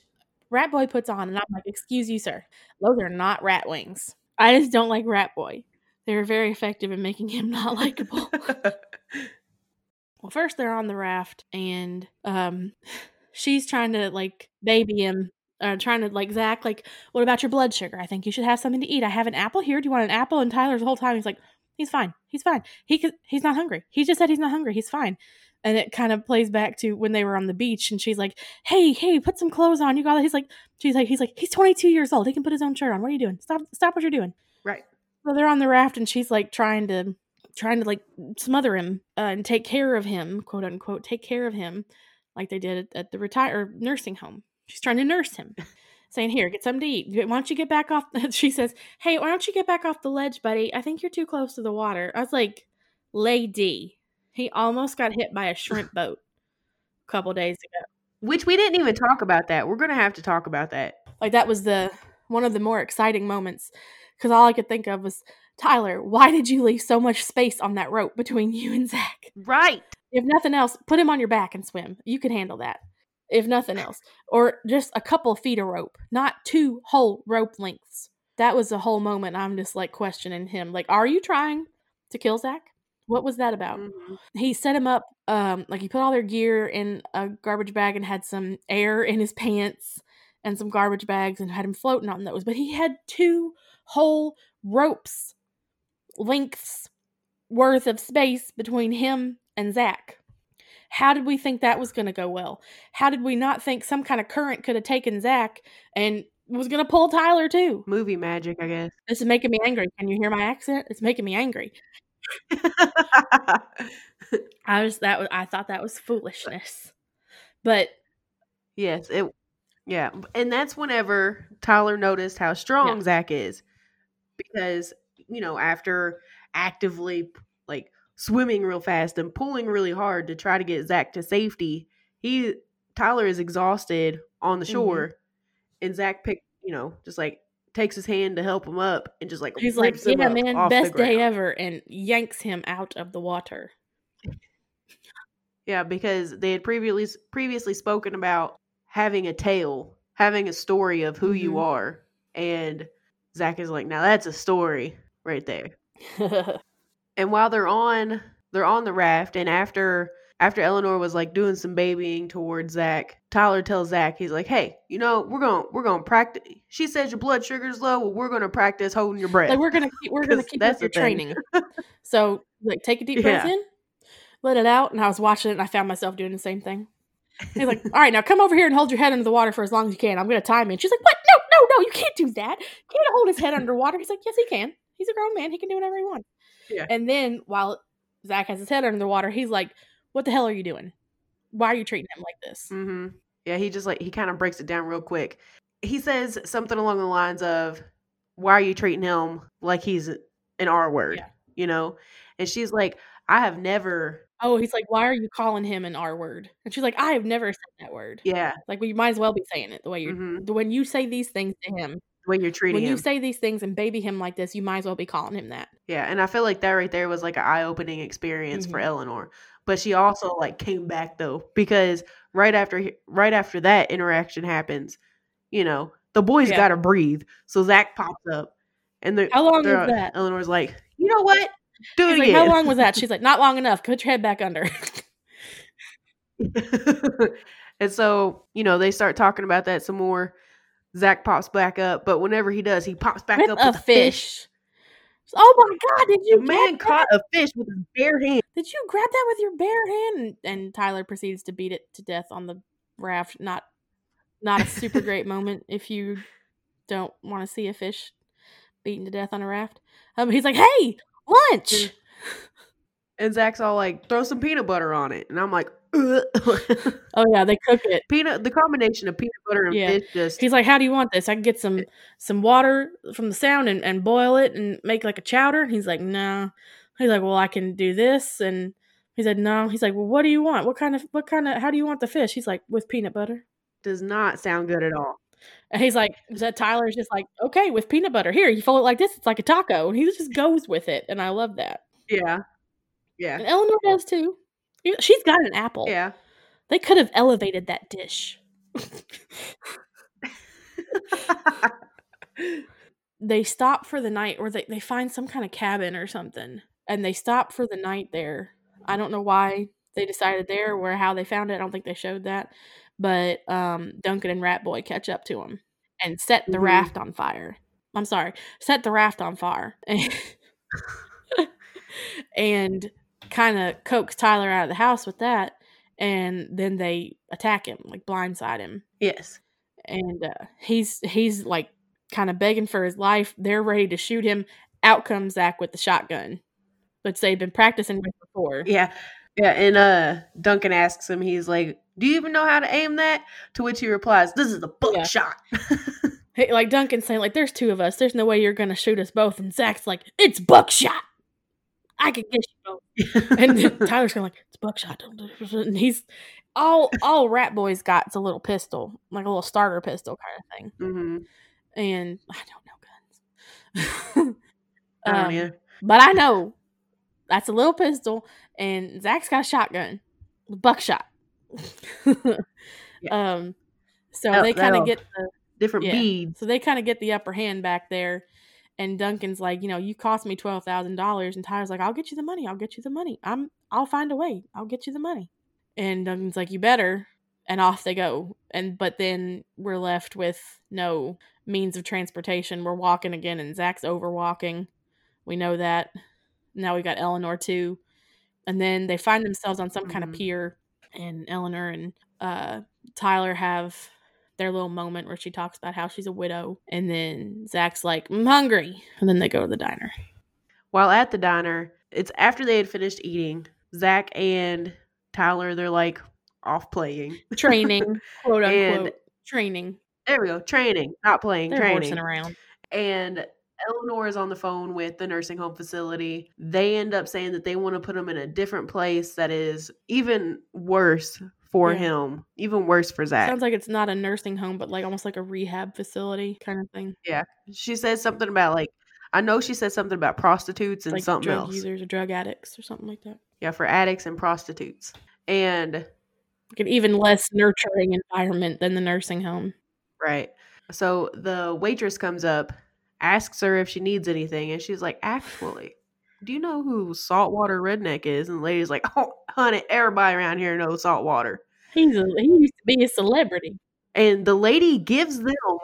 Rat Boy puts on, and I'm like, "Excuse you, sir, those are not rat wings. I just don't like Rat Boy. They're very effective in making him not likable." well, first they're on the raft, and um, she's trying to like baby him. Uh, trying to like Zach, like, what about your blood sugar? I think you should have something to eat. I have an apple here. Do you want an apple? And Tyler's the whole time he's like, he's fine, he's fine. He could, he's not hungry. He just said he's not hungry. He's fine. And it kind of plays back to when they were on the beach, and she's like, "Hey, hey, put some clothes on. You got it." He's like, she's like, he's like, he's 22 years old. He can put his own shirt on. What are you doing? Stop, stop what you're doing. right. So they're on the raft, and she's like trying to trying to like smother him uh, and take care of him, quote unquote, take care of him, like they did at, the retire nursing home. She's trying to nurse him, saying, "Here, get something to eat. Why don't you get back off?" she says, "Hey, why don't you get back off the ledge, buddy? I think you're too close to the water." I was like, "Lady, he almost got hit by a shrimp boat a couple days ago." Which we didn't even talk about that. We're gonna have to talk about that. Like that was the one of the more exciting moments because all I could think of was Tyler. Why did you leave so much space on that rope between you and Zach? Right. If nothing else, put him on your back and swim. You can handle that. If nothing else, or just a couple feet of rope, not two whole rope lengths. That was the whole moment. I'm just like questioning him. Like, are you trying to kill Zach? What was that about? Mhm. he set him up um like he put all their gear in a garbage bag and had some air in his pants and some garbage bags and had him floating on those but he had two whole ropes lengths worth of space between him and zach how did we think that was going to go well how did we not think some kind of current could have taken zach and was going to pull tyler too Movie magic, I guess. this is making me angry can you hear my accent it's making me angry i was that was i thought that was foolishness but yes, it. Yeah, and that's whenever Tyler noticed how strong Yeah. Zach is, because you know after actively like swimming real fast and pulling really hard to try to get Zach to safety, he Tyler is exhausted on the Mhm. shore, and Zach pick you know just like takes his hand to help him up and just like He's like, yeah, man, best day ground." ever, and yanks him out of the water. Yeah, because they had previously previously spoken about having a tale, having a story of who you Mhm. are, and Zach is like, now that's a story right there. And while they're on, they're on the raft, and after after Eleanor was like doing some babying towards Zach, Tyler tells Zach, he's like, hey, you know, we're gonna we're gonna practice. She says your blood sugar's low. Well, we're gonna practice holding your breath. like we're gonna keep, we're gonna keep that's up your the training. so like, take a deep breath Yeah. in, let it out, and I was watching it, and I found myself doing the same thing. He's like, all right, now come over here and hold your head under the water for as long as you can. I'm gonna time it. She's like, what? No, no, no, you can't do that. Can't hold his head underwater. He's like, yes, he can. He's a grown man. He can do whatever he wants. Yeah. And then while Zach has his head under the water, he's like, what the hell are you doing? Why are you treating him like this? hmm Yeah, he just like he kind of breaks it down real quick. He says something along the lines of, "Why are you treating him like he's an R word?" Yeah. You know, and she's like, "I have never." Oh, he's like, why are you calling him an R word? And she's like, I have never said that word. Yeah, Like, well, you might as well be saying it the way you're. Mhm. the When you say these things to him, the way you're treating when you say these things and baby him like this, you might as well be calling him that. yeah, and I feel like that right there was like an eye-opening experience for Mhm. Eleanor. But she also like came back though because right after he- right after that interaction happens, you know, the boys Yeah. got to breathe. So Zach pops up, and the How long was that? Eleanor's like, "You know what? Do it like, how long was that? She's like, not long enough. Put your head back under. and so, you know, they start talking about that some more. Zach pops back up, but whenever he does, he pops back with up a with a fish. fish. Oh my god! Did you The man caught that? a fish with his bare hand. Did you grab that with your bare hand? And, and Tyler proceeds to beat it to death on the raft. Not, not a super great moment if you don't want to see a fish beaten to death on a raft. Um, he's like, "Hey, lunch!" And Zach's all like, throw some peanut butter on it. And I'm like, Ugh. Oh yeah, they cook it. peanut, the combination of peanut butter and Yeah. fish just, He's like, "How do you want this? I can get some some water from the sound and, and boil it and make like a chowder." And he's like, "No." He's like, "Well, I can do this." And he said, "No." He's like, "Well, what do you want? What kind of what kind of how do you want the fish?" He's like, "With peanut butter." does not sound good at all. And he's like, "That Tyler's just like, okay, with peanut butter. Here, you fold it like this. It's like a taco." And he just goes with it, and I love that. Yeah. Yeah. And Eleanor does too. She's got an apple. Yeah. They could have elevated that dish. they stop for the night or they, they find some kind of cabin or something and they stop for the night there i don't know why they decided there or how they found it i don't think they showed that but um, duncan and rat boy catch up to them and set the Mhm. raft on fire i'm sorry set the raft on fire and kind of coax tyler out of the house with that and then they attack him like blindside him yes. and uh, he's he's like kind of begging for his life. They're ready to shoot him. Out comes Zach with the shotgun, which they'd been practicing with before. Yeah. Yeah. And uh Duncan asks him, he's like, Do you even know how to aim that? To which he replies, This is a buckshot. Hey, like Duncan's saying, like, there's two of us. There's no way you're gonna shoot us both. And Zach's like, it's buckshot. I can get you both. And Tyler's kind of like, it's buckshot. And he's all all rat boys got a little pistol, like a little starter pistol kind of thing. hmm And I don't know guns. Um. But I know that's a little pistol, and Zach's got a shotgun, buckshot. Um, so That- they kind of get the Different yeah. beads. so they kind of get the upper hand back there. And Duncan's like, you know, you cost me twelve thousand dollars, and Tyler's like, I'll get you the money. I'll get you the money. I'm, I'll find a way. I'll get you the money. And Duncan's like, you better. And off they go. And but then we're left with no means of transportation. We're walking again, and Zach's over walking. We know that. Now we got Eleanor too. And then they find themselves on some kind of Mhm. pier, and Eleanor and uh, Tyler have their little moment where she talks about how she's a widow. And then Zach's like, I'm hungry. And then they go to the diner. While at the diner, it's after they had finished eating. Zach and Tyler, they're like off playing. Training, quote unquote. training. There we go. Training, not playing, They're training. around. And Eleanor is on the phone with the nursing home facility. They end up saying that they want to put them in a different place that is even worse for Yeah. him, even worse for Zach. Sounds like it's not a nursing home, but like almost like a rehab facility kind of thing. Yeah. She said something about like, I know she said something about prostitutes and like something drug else. users or drug addicts or something like that. Yeah, for addicts and prostitutes. And Like an even less nurturing environment than the nursing home. Right. So the waitress comes up, asks her if she needs anything, and she's like, Actually, do you know who Saltwater Redneck is? And the lady's like, Oh, honey, everybody around here knows Saltwater. He's a, he used to be a celebrity. And the lady gives them,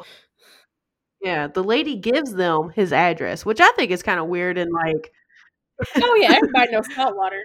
yeah, the lady gives them his address, which I think is kind of weird and like, Oh yeah, everybody knows saltwater.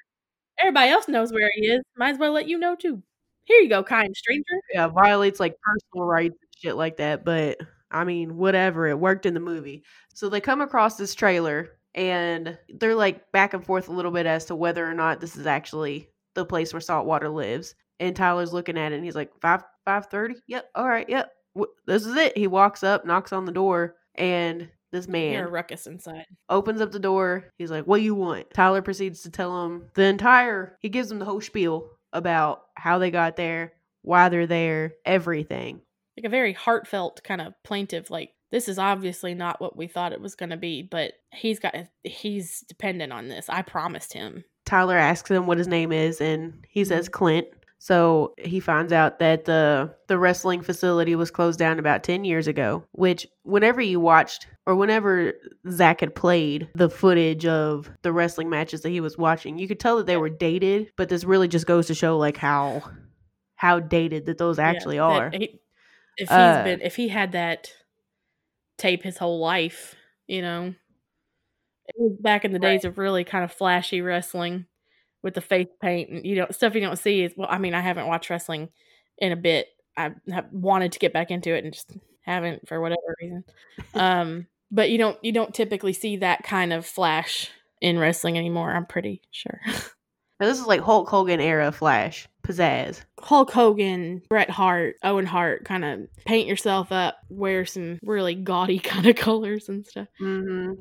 Everybody else knows where he is. Might as well let you know too. Here you go, kind stranger. yeah, violates like personal rights and shit like that. But I mean, whatever. It worked in the movie. So they come across this trailer and they're like back and forth a little bit as to whether or not this is actually the place where Saltwater lives. And Tyler's looking at it and he's like, five five thirty. Yep. All right. Yep. W- This is it. He walks up, knocks on the door, and this man You're a ruckus inside. opens up the door. He's like, "What do you want?" Tyler proceeds to tell him the entire. He gives him the whole spiel about how they got there, why they're there, everything. Like a very heartfelt kind of plaintive, like, this is obviously not what we thought it was gonna be, but he's got he's dependent on this. I promised him. Tyler asks him what his name is, and he says mm-hmm. Clint. So he finds out that the the wrestling facility was closed down about ten years ago. Which, whenever you watched or whenever Zach had played the footage of the wrestling matches that he was watching, you could tell that they were dated. But this really just goes to show like how how dated that those Yeah, actually that are. he- if he's Uh, been if he had that tape his whole life, you know. It was back in the days of really kind of flashy wrestling with the face paint and you know stuff you don't see is well I mean I haven't watched wrestling in a bit. I have wanted to get back into it and just haven't for whatever reason. Um but you don't you don't typically see that kind of flash in wrestling anymore, I'm pretty sure. Now, this is like Hulk Hogan era Flash pizzazz. Hulk Hogan, Bret Hart, Owen Hart, kind of paint yourself up, wear some really gaudy kind of colors and stuff. hmm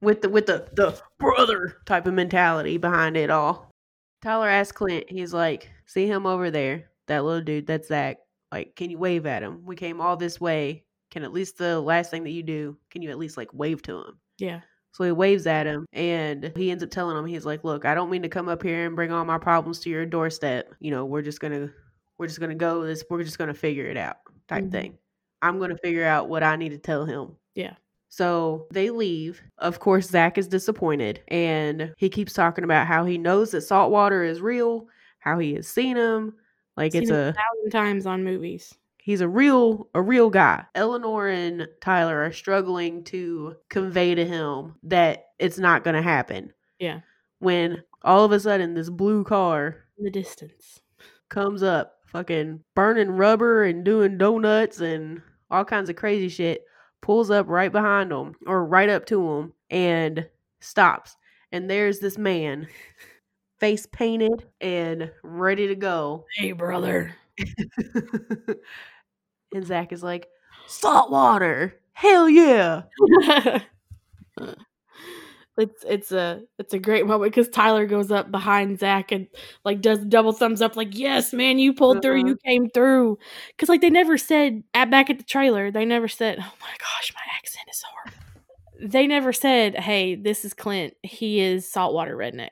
With the with the the brother type of mentality behind it all. Tyler asks Clint, he's like, "See him over there, that little dude, that's Zach. Like, can you wave at him? We came all this way. Can at least the last thing that you do, can you at least like wave to him?" Yeah. So he waves at him and he ends up telling him, he's like, Look, I don't mean to come up here and bring all my problems to your doorstep. You know, we're just gonna we're just gonna go this we're just gonna figure it out type Mhm. thing. I'm gonna figure out what I need to tell him. Yeah. So they leave. Of course, Zach is disappointed and he keeps talking about how he knows that saltwater is real, how he has seen him. Like Seen it's it a thousand times on movies. he's a real a real guy. Eleanor and Tyler are struggling to convey to him that it's not going to happen. Yeah. When all of a sudden this blue car In the distance. comes up fucking burning rubber and doing donuts and all kinds of crazy shit pulls up right behind them or right up to them and stops. and there's this man, face painted and ready to go. Hey, brother. and Zach is like, salt water. Hell yeah. it's it's a it's a great moment because Tyler goes up behind Zach and like does double thumbs up, like yes, man, you pulled through, Uh-huh. you came through. Because like they never said at back at the trailer, they never said, oh my gosh, my accent is horrible. They never said, hey, this is Clint. He is saltwater redneck,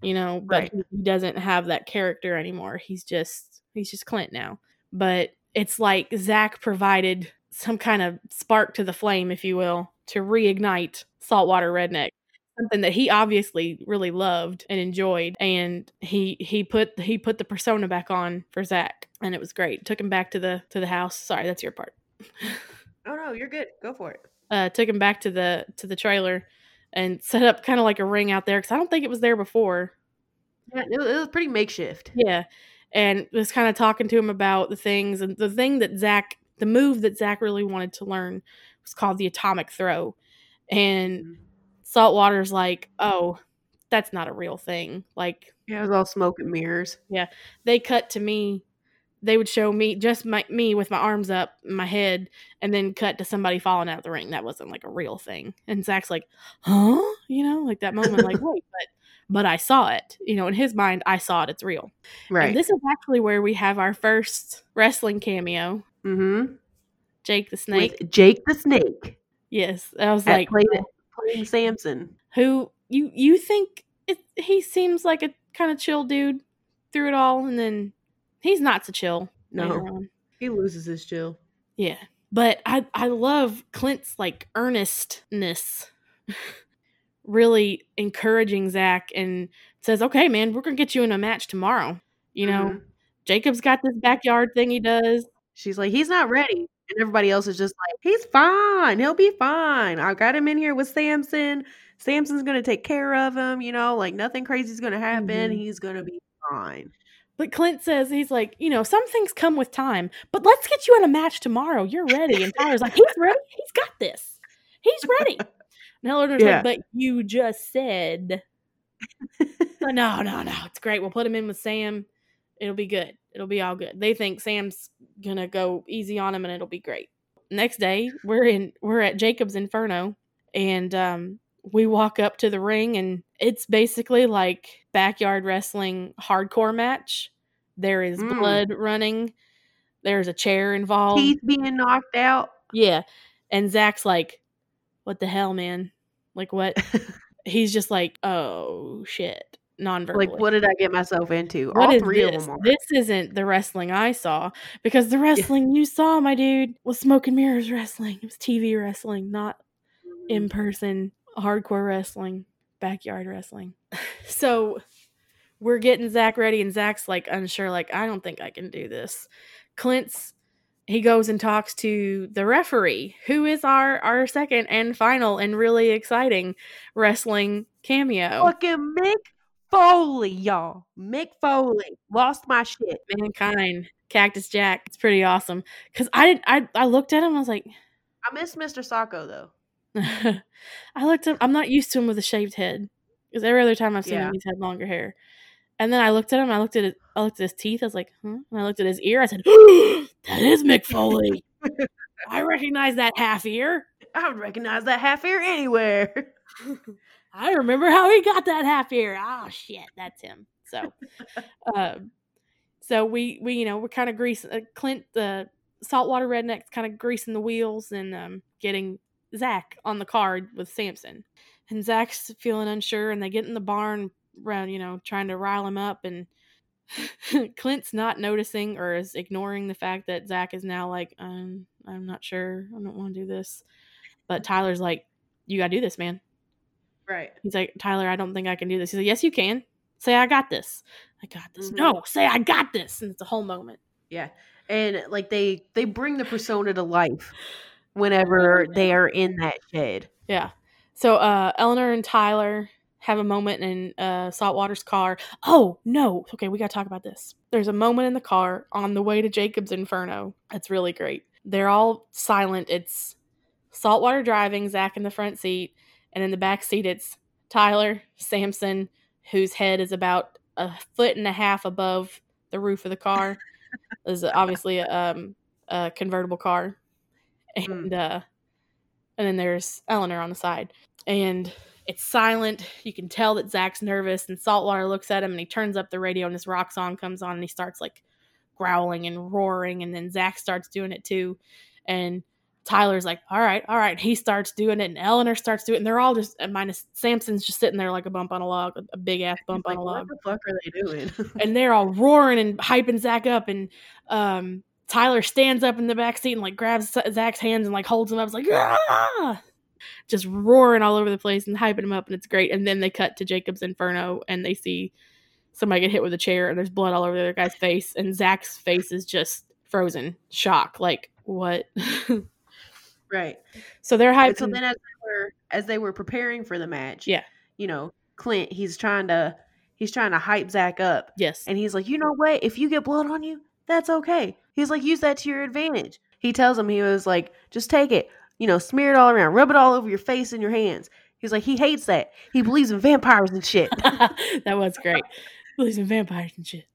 you know, but Right. he he doesn't have that character anymore. He's just he's just Clint now. But it's like Zach provided some kind of spark to the flame, if you will, to reignite saltwater redneck something that he obviously really loved and enjoyed and he he put he put the persona back on for Zach and it was great took him back to the to the house sorry that's your part Oh no, you're good. Go for it. uh took him back to the to the trailer and set up kind of like a ring out there because I don't think it was there before Yeah, it was, it was pretty makeshift. yeah and was kind of talking to him about the things and the thing that Zach the move that Zach really wanted to learn was called the atomic throw and Mhm. saltwater's like oh that's not a real thing like Yeah, it was all smoke and mirrors. Yeah. They cut to me they would show me just my me with my arms up my head and then cut to somebody falling out of the ring that wasn't like a real thing and zach's like huh you know like that moment like wait but but i saw it you know in his mind i saw it it's real Right. and this is actually where we have our first wrestling cameo mm-hmm. jake the snake With Jake the Snake. yes i was That like played playing Samson. who you you think it, he seems like a kind of chill dude through it all and then he's not so chill No. He loses his chill. Yeah. But I I love Clint's like earnestness really encouraging Zach and says, Okay, man, we're gonna get you in a match tomorrow. You know, Mhm. Jacob's got this backyard thing he does. She's like, he's not ready. And everybody else is just like, he's fine. He'll be fine. I got him in here with Samson. Samson's going to take care of him. You know, like nothing crazy's going to happen. Mhm. He's going to be fine. But Clint says he's like, you know, some things come with time, but let's get you in a match tomorrow. You're ready. And Tyler's like, he's ready. He's got this. He's ready. And Eleanor's Yeah. like, but you just said. No, no, no. It's great. We'll put him in with Sam. It'll be good. It'll be all good. They think Sam's gonna go easy on him and it'll be great. Next day, we're in we're at Jacob's Inferno and um we walk up to the ring and it's basically like backyard wrestling hardcore match. There is Mm. blood running. There's a chair involved. Teeth being knocked out. Yeah. And Zach's like, what the hell, man? Like what? He's just like, oh shit. Non-verbally. like, what did I get myself into? What All three this? of them are. This isn't the wrestling I saw because the wrestling you saw, my dude, was smoke and mirrors wrestling. It was TV wrestling, not Mhm. in person hardcore wrestling, backyard wrestling. so we're getting Zach ready, and Zach's like unsure, like, I don't think I can do this. Clint's he goes and talks to the referee, who is our our second and final and really exciting wrestling cameo. Fucking Mick Foley, y'all. Mick Foley. Lost my shit. Mankind, Cactus Jack. It's pretty awesome. Cause I didn't I I looked at him, I was like I miss Mr. Socko, though. I looked at I'm not used to him with a shaved head. Because every other time I've seen Yeah. him, he's had longer hair. And then I looked at him, I looked at his I looked at his teeth, I was like, huh? And I looked at his ear, I said, That is Mick Foley. I recognize that half ear. I would recognize that half ear anywhere. I remember how he got that half ear. Oh shit, that's him. So, um, so we we you know we're kind of greasing uh, Clint the saltwater redneck's kind of greasing the wheels and um, getting Zach on the card with Samson, and Zach's feeling unsure, and they get in the barn around you know trying to rile him up, and Clint's not noticing or is ignoring the fact that Zach is now like um, I'm not sure, I don't want to do this, but Tyler's like, you gotta do this, man. Right. He's like, Tyler, I don't think I can do this. He's like, Yes, you can. Say, I got this. I got this. Mhm. No, say, I got this. And it's a whole moment. Yeah. And like they they bring the persona to life whenever they are in that shed. Yeah. So uh Eleanor and Tyler have a moment in uh Saltwater's car. Oh, no. Okay, we got to talk about this. There's a moment in the car on the way to Jacob's Inferno. That's really great. They're all silent. It's Saltwater driving, Zach in the front seat, and in the back seat it's Tyler, Samson, whose head is about a foot and a half above the roof of the car, is obviously a, um, a convertible car, and uh, and then there's Eleanor on the side, and it's silent. You can tell that Zach's nervous, and Saltwater looks at him, and he turns up the radio, and this rock song comes on, and he starts like growling and roaring, and then Zach starts doing it too, and Tyler's like, all right, all right. He starts doing it, and Eleanor starts doing it, and they're all just, minus Samson's just sitting there like a bump on a log, a, a big ass bump Like, on a log. what the fuck are they doing? And they're all roaring and hyping Zach up, and um, Tyler stands up in the back seat and like grabs Zach's hands and like holds him up. It's like, ah! just roaring all over the place and hyping him up, and it's great. And then they cut to Jacob's Inferno, and they see somebody get hit with a chair, and there's blood all over the other guy's face, and Zach's face is just frozen, shock, like what? right. so they're hyping. So then as they were as they were preparing for the match, Yeah. you know, Clint, he's trying to he's trying to hype Zach up. yes, And he's like, you know what? If you get blood on you, that's okay. He's like, use that to your advantage. He tells him he was like, just take it, you know, smear it all around, rub it all over your face and your hands. He's like, he hates that. He believes in vampires and shit. that was great. Believes in vampires and shit.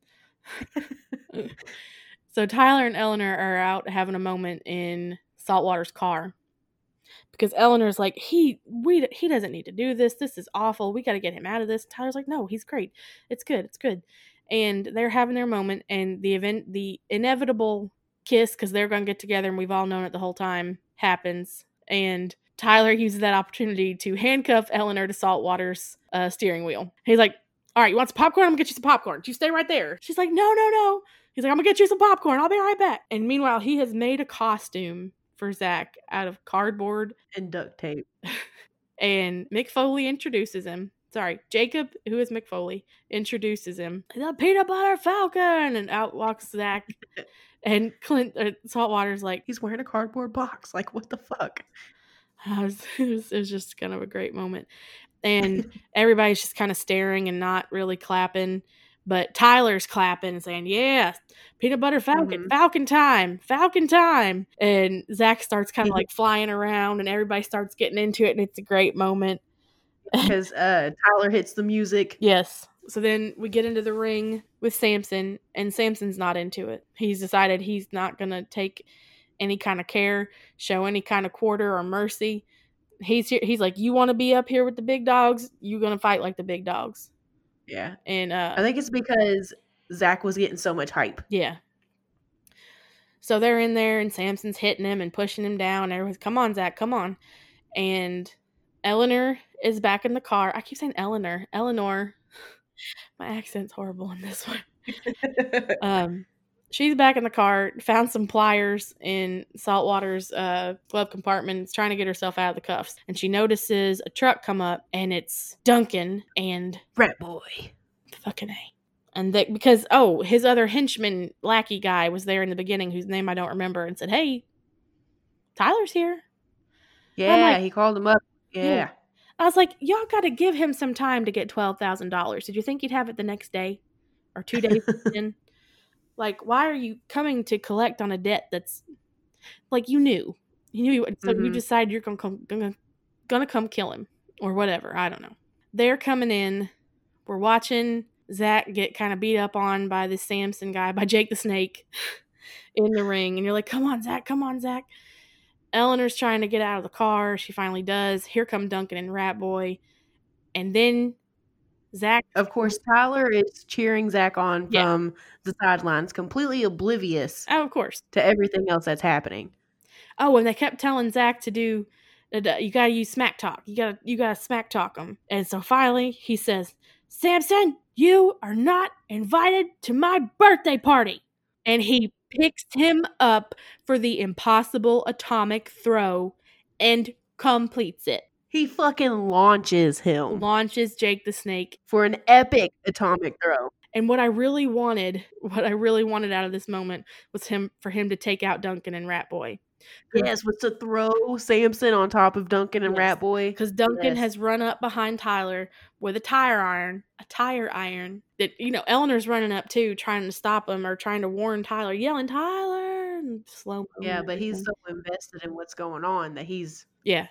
so Tyler and Eleanor are out having a moment in Saltwater's car because Eleanor's like, he we he doesn't need to do this. This is awful. We got to get him out of this. Tyler's like, no, he's great. It's good. It's good. And they're having their moment, and the event, the inevitable kiss, because they're going to get together, and we've all known it the whole time, happens. And Tyler uses that opportunity to handcuff Eleanor to Saltwater's uh, steering wheel. He's like, all right, you want some popcorn? I'm gonna get you some popcorn. You stay right there. She's like, no, no, no. He's like, I'm gonna get you some popcorn. I'll be right back. And meanwhile, he has made a costume for Zach out of cardboard. and duct tape. And Mick Foley introduces him. Sorry, Jacob, who is Mick Foley, introduces him. The peanut butter falcon, and out walks Zach. And Clint uh, Saltwater's like, He's wearing a cardboard box. Like, what the fuck? Was, it, was, it was just kind of a great moment. And everybody's just kind of staring and not really clapping. But Tyler's clapping and saying, Yeah, peanut butter falcon, Mhm. falcon time, falcon time. And Zach starts kind of like flying around and everybody starts getting into it. And it's a great moment. Because uh, Tyler hits the music. Yes. So then we get into the ring with Samson, and Samson's not into it. He's decided he's not going to take any kind of care, show any kind of quarter or mercy. He's here, he's like, you want to be up here with the big dogs? You're going to fight like the big dogs. Yeah. And uh, I think it's because Zach was getting so much hype. yeah. So they're in there, and Samson's hitting him and pushing him down. Everyone's, come on, Zach, come on. And Eleanor is back in the car. I keep saying Eleanor. Eleanor. My accent's horrible in this one. um, she's back in the car, found some pliers in Saltwater's uh, glove compartment, is trying to get herself out of the cuffs. And she notices a truck come up, and it's Duncan and Rat boy. fucking A. And that because, oh, his other henchman, lackey guy, was there in the beginning, whose name I don't remember, and said, hey, Tyler's here. Yeah, like- he called him up. Yeah. Yeah. I was like, y'all got to give him some time to get twelve thousand dollars. Did you think he'd have it the next day, or two days in? Like, why are you coming to collect on a debt that's like you knew, you knew, you would, so you mm-hmm. decide you're gonna come, gonna, gonna come kill him or whatever. I don't know. They're coming in. We're watching Zach get kind of beat up on by this Samson guy, by Jake the Snake, in the ring, and you're like, come on, Zach, come on, Zach. Eleanor's trying to get out of the car. She finally does. Here come Duncan and Rat Boy. And then Zach. Of course, Tyler is cheering Zach on Yeah. from the sidelines, completely oblivious Oh, of course. to everything else that's happening. Oh, and they kept telling Zach to do. uh, You gotta use smack talk. You gotta you gotta smack talk him. And so finally he says, "Samson, you are not invited to my birthday party." And he picks him up for the impossible atomic throw and completes it. He fucking launches him Launches Jake the Snake for an epic atomic throw. And what I really wanted, what I really wanted out of this moment was him for him to take out Duncan and Rat Boy. Yes, was to throw Samson on top of Duncan and Yes. Rat Boy. Because Duncan Yes. has run up behind Tyler with a tire iron, a tire iron that you know Eleanor's running up too, trying to stop him or trying to warn Tyler, yelling Tyler and slow. Mo Yeah, but he's so invested in what's going on that he's yeah,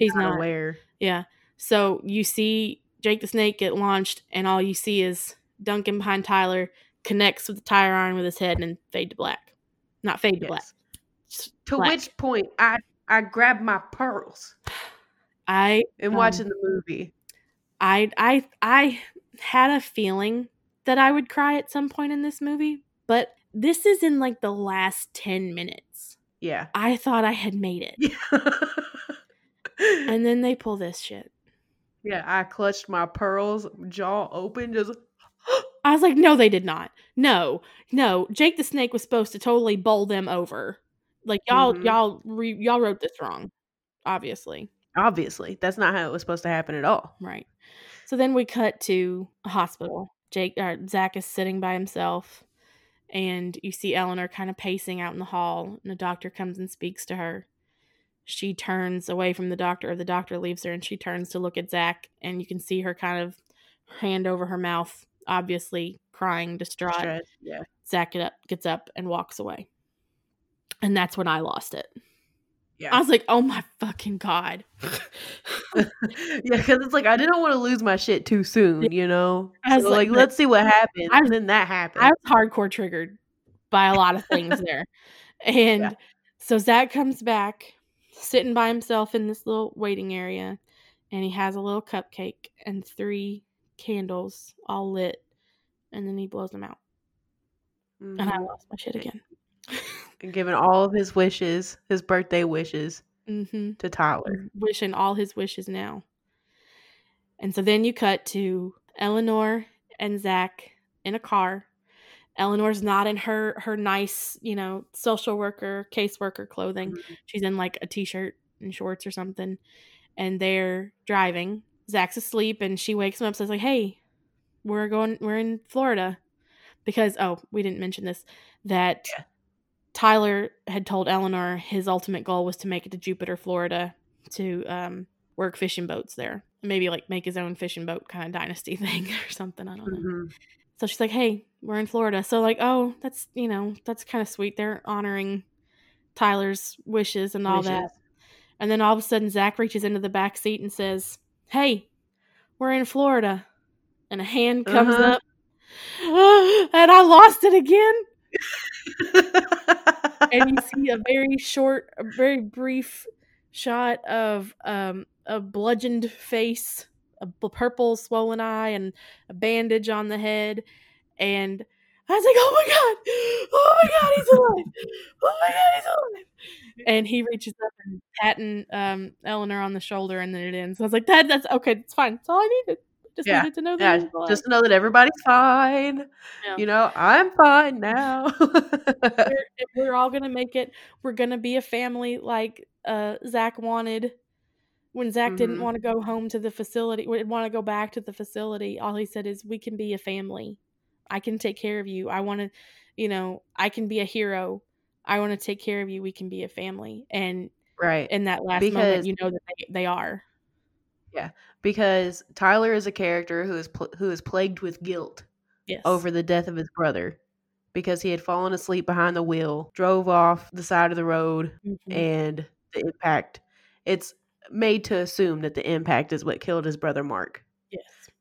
he's not not aware. Yeah. So you see Jake the Snake get launched, and all you see is Duncan behind Tyler connects with the tire iron with his head and fade to black. Not fade to black. To black. which point I I grabbed my pearls I in Um, watching the movie. I I I had a feeling that I would cry at some point in this movie, but this is in like the last 10 minutes. Yeah. I thought I had made it. And then they pull this shit. yeah, I clutched my pearls, jaw open, just I was like, no, they did not. No, no. Jake the Snake was supposed to totally bowl them over. Like y'all, Mhm. y'all, re- y'all wrote this wrong. Obviously, obviously that's not how it was supposed to happen at all. right. So then we cut to a hospital. Jake, or Zach is sitting by himself, and you see Eleanor kind of pacing out in the hall. And the doctor comes and speaks to her. She turns away from the doctor, or the doctor leaves her, and she turns to look at Zach, and you can see her kind of hand over her mouth, obviously crying, distraught. Yeah. Zach get up, gets up and walks away. And that's when I lost it. Yeah. I was like, oh my fucking God. yeah, because it's like I didn't want to lose my shit too soon, you know. I was So, like, like, let's see what happens, I- and then that happened. I was hardcore triggered by a lot of things there. And Yeah. so Zach comes back, sitting by himself in this little waiting area, and he has a little cupcake and three candles all lit, and then he blows them out. And I Mhm. lost my shit again. And giving all of his wishes, his birthday wishes, mm-hmm. to Tyler. wishing all his wishes now. And so then you cut to Eleanor and Zach in a car. Eleanor's not in her her nice, you know, social worker, caseworker clothing. Mhm. She's in like a t-shirt and shorts or something. And they're driving. Zach's asleep and she wakes him up says like, "Hey, we're going we're in Florida." Because oh, we didn't mention this that Yeah. Tyler had told Eleanor his ultimate goal was to make it to Jupiter, Florida, to um, work fishing boats there. Maybe like make his own fishing boat kind of dynasty thing or something. I don't know. Mhm. So she's like, "Hey, we're in Florida." So like, oh, that's you know, that's kind of sweet. They're honoring Tyler's wishes and all that. And then all of a sudden, Zach reaches into the back seat and says, "Hey, we're in Florida," and a hand comes Uh-huh. up, and I lost it again. and you see a very short, a very brief shot of um, a bludgeoned face, a purple swollen eye, and a bandage on the head. And I was like, "Oh my god! Oh my god, he's alive! Oh my god, he's alive!" And he reaches up and patting um, Eleanor on the shoulder, and then it ends. I was like, "That, that's okay. It's fine. That's all I needed. Just Yeah. needed to know that yeah, alive." just to know that everybody's fine. Yeah. You know, I'm fine now. we're, we're all gonna make it. We're gonna be a family like uh Zach wanted. When Zach didn't Mhm. want to go home to the facility, would want to go back to the facility. All he said is, "We can be a family. I can take care of you. I want to, you know, I can be a hero. I want to take care of you. We can be a family." And right. in that last Because- moment, you know that they, they are. Yeah, because Tyler is a character who is pl- who is plagued with guilt Yes. over the death of his brother because he had fallen asleep behind the wheel, drove off the side of the road, Mhm. and the impact. It's made to assume that the impact is what killed his brother Mark.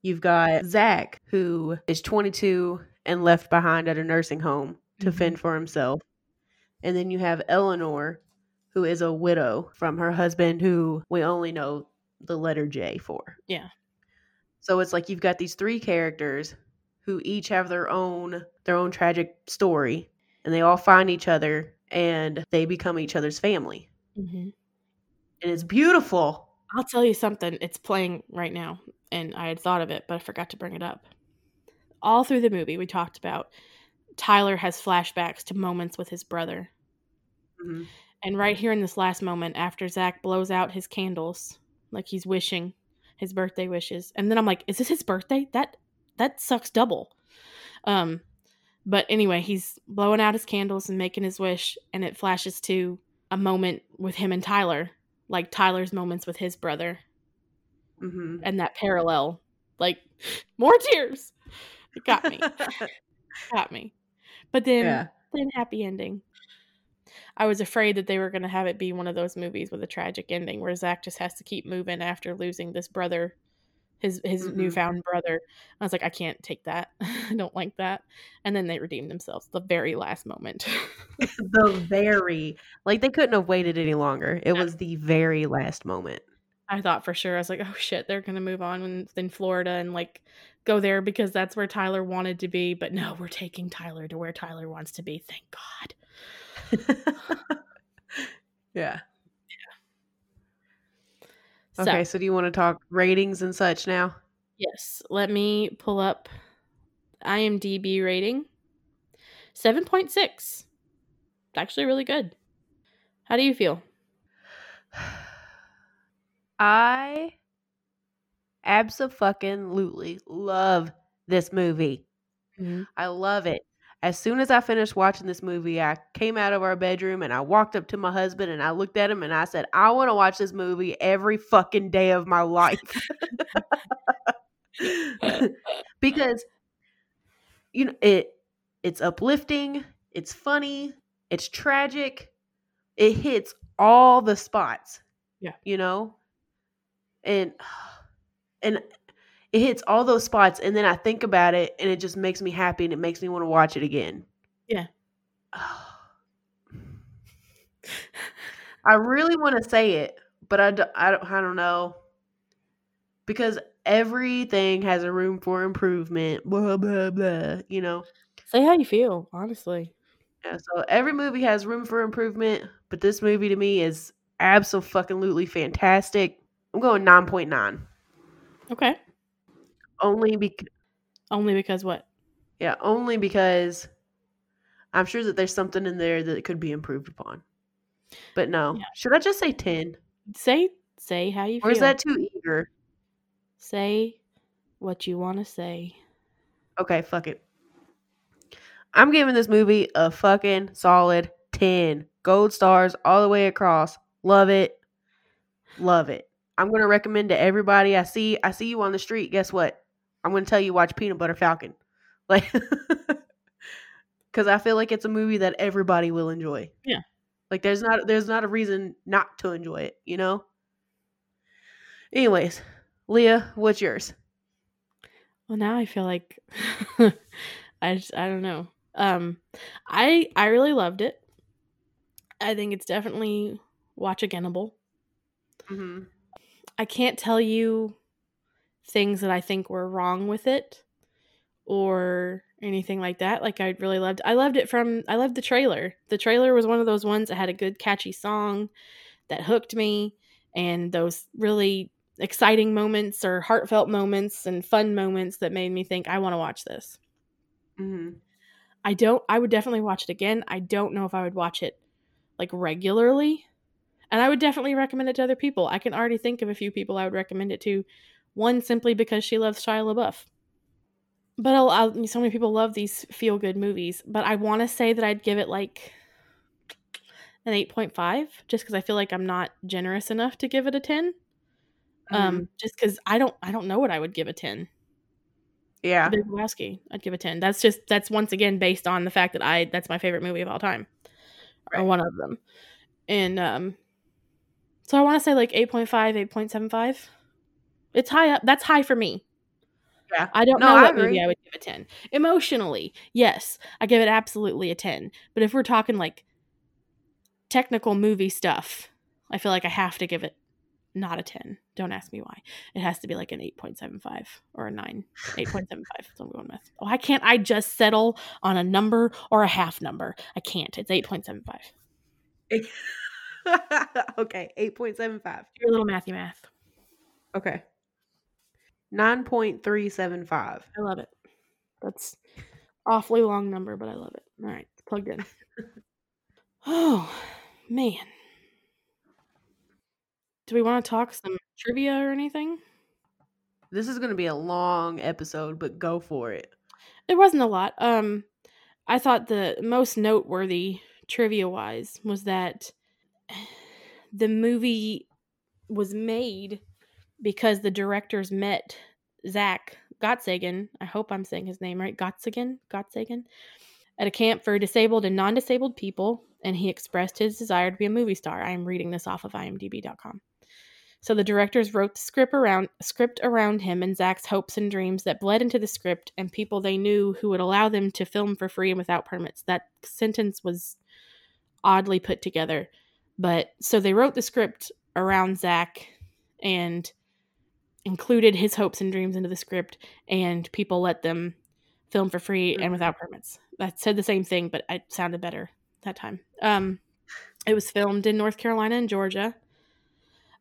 You've got Zach, who is 22 and left behind at a nursing home to Mhm. fend for himself. And then you have Eleanor, who is a widow from her husband, who we only know the letter J for. Yeah. So it's like you've got these three characters who each have their own their own tragic story, and they all find each other and they become each other's family. Mhm. And it's beautiful. I'll tell you something. It's playing right now, and I had thought of it, but I forgot to bring it up. All through the movie, we talked about Tyler has flashbacks to moments with his brother. Mhm. And right here in this last moment, after Zach blows out his candles, like he's wishing his birthday wishes, and then I'm like, "Is this his birthday? That that sucks double." Um, but anyway, he's blowing out his candles and making his wish, and it flashes to a moment with him and Tyler, like Tyler's moments with his brother, Mhm. and that parallel, like more tears. It got me, got me. But then, yeah. then happy ending. I was afraid that they were going to have it be one of those movies with a tragic ending where Zach just has to keep moving after losing this brother, his his Mhm. newfound brother. I was like, I can't take that. I don't like that. And then they redeemed themselves the very last moment. the very like they couldn't have waited any longer. It was the very last moment. I thought for sure I was like, oh shit, they're gonna move on in, in Florida and like go there because that's where Tyler wanted to be. But no, we're taking Tyler to where Tyler wants to be. Thank God. yeah. So, Okay, so do you want to talk ratings and such now? yes, let me pull up IMDb rating. Seven point six. Actually, really good. How do you feel? I absolutely love this movie. Mm-hmm. I love it. As soon as I finished watching this movie, I came out of our bedroom and I walked up to my husband and I looked at him and I said, I want to watch this movie every fucking day of my life. because you know it it's uplifting, it's funny, it's tragic. It hits all the spots. Yeah. You know? And and it hits all those spots and then I think about it and it just makes me happy and it makes me want to watch it again. Yeah. I really want to say it, but I don't, I don't I don't know. Because everything has a room for improvement, blah blah blah, you know. Say how you feel, honestly. Yeah, so every movie has room for improvement, but this movie to me is absolutely fantastic. I'm going 9.9. Okay. Only because Only because what? yeah, only because I'm sure that there's something in there that could be improved upon. But no. Yeah. Should I just say 10? Say say how you feel. Or feel. is that too eager? say what you want to say. Okay, fuck it. I'm giving this movie a fucking solid 10. Gold stars all the way across. Love it. Love it. I'm going to recommend to everybody I see. I see you on the street. Guess what? I'm going to tell you watch Peanut Butter Falcon. Like cuz I feel like it's a movie that everybody will enjoy. Yeah. Like there's not there's not a reason not to enjoy it, you know? Anyways, Leah, what's yours? Well, now I feel like I just I don't know. Um, I I really loved it. I think it's definitely watch againable. Mhm. I can't tell you things that I think were wrong with it or anything like that. Like I really loved I loved it from I loved the trailer. The trailer was one of those ones that had a good catchy song that hooked me and those really exciting moments or heartfelt moments and fun moments that made me think I want to watch this. Mhm. I don't I would definitely watch it again. I don't know if I would watch it like regularly. And I would definitely recommend it to other people. I can already think of a few people I would recommend it to. One simply because she loves Shia LaBeouf. But I'll, I'll, so many people love these feel good movies. But I want to say that I'd give it like an 8.5 just because I feel like I'm not generous enough to give it a 10. Um, just because I don't I don't know what I would give a 10. Yeah. Big Lebowski, I'd give a 10. That's just that's once again based on the fact that I that's my favorite movie of all time. Or one of them. And um so I want to say like 8.5, 8.75. It's high up. That's high for me. Yeah. I don't No, know I what movie. I would give a 10. Emotionally, yes, I give it absolutely a 10. But if we're talking like technical movie stuff, I feel like I have to give it not a 10. Don't ask me why. It has to be like an 8.75 or a 9. 8.75 is what I'm going with. Oh, I can't I just settle on a number or a half number. I can't. It's 8.75. okay, 8.75. Your little mathy math. Okay. 9.375. I love it. That's awfully long number, but I love it. All right, plugged in. oh man, do we want to talk some trivia or anything? This is going to be a long episode, but go for it. It wasn't a lot. Um, I thought the most noteworthy trivia wise was that the movie was made because the directors met Zach Gottsagen. I hope I'm saying his name right. Gottsagen, Gottsagen, at a camp for disabled and non-disabled people and he expressed his desire to be a movie star. I am reading this off of imdb.com. So the directors wrote the script around script around him and Zach's hopes and dreams that bled into the script and people they knew who would allow them to film for free and without permits. That sentence was oddly put together. But so they wrote the script around Zach and included his hopes and dreams into the script and people let them film for free and without permits. I said the same thing, but it sounded better that time. Um, it was filmed in North Carolina and Georgia.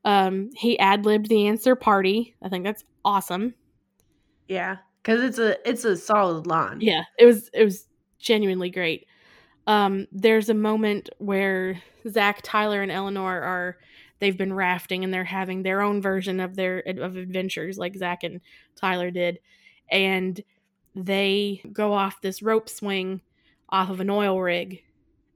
Um, he ad libbed the answer party. I think that's awesome. Yeah, because it's a it's a solid line. Yeah, it was it was genuinely great. Um, there's a moment where Zach, Tyler, and Eleanor are they've been rafting and they're having their own version of their of adventures, like Zach and Tyler did, and they go off this rope swing off of an oil rig,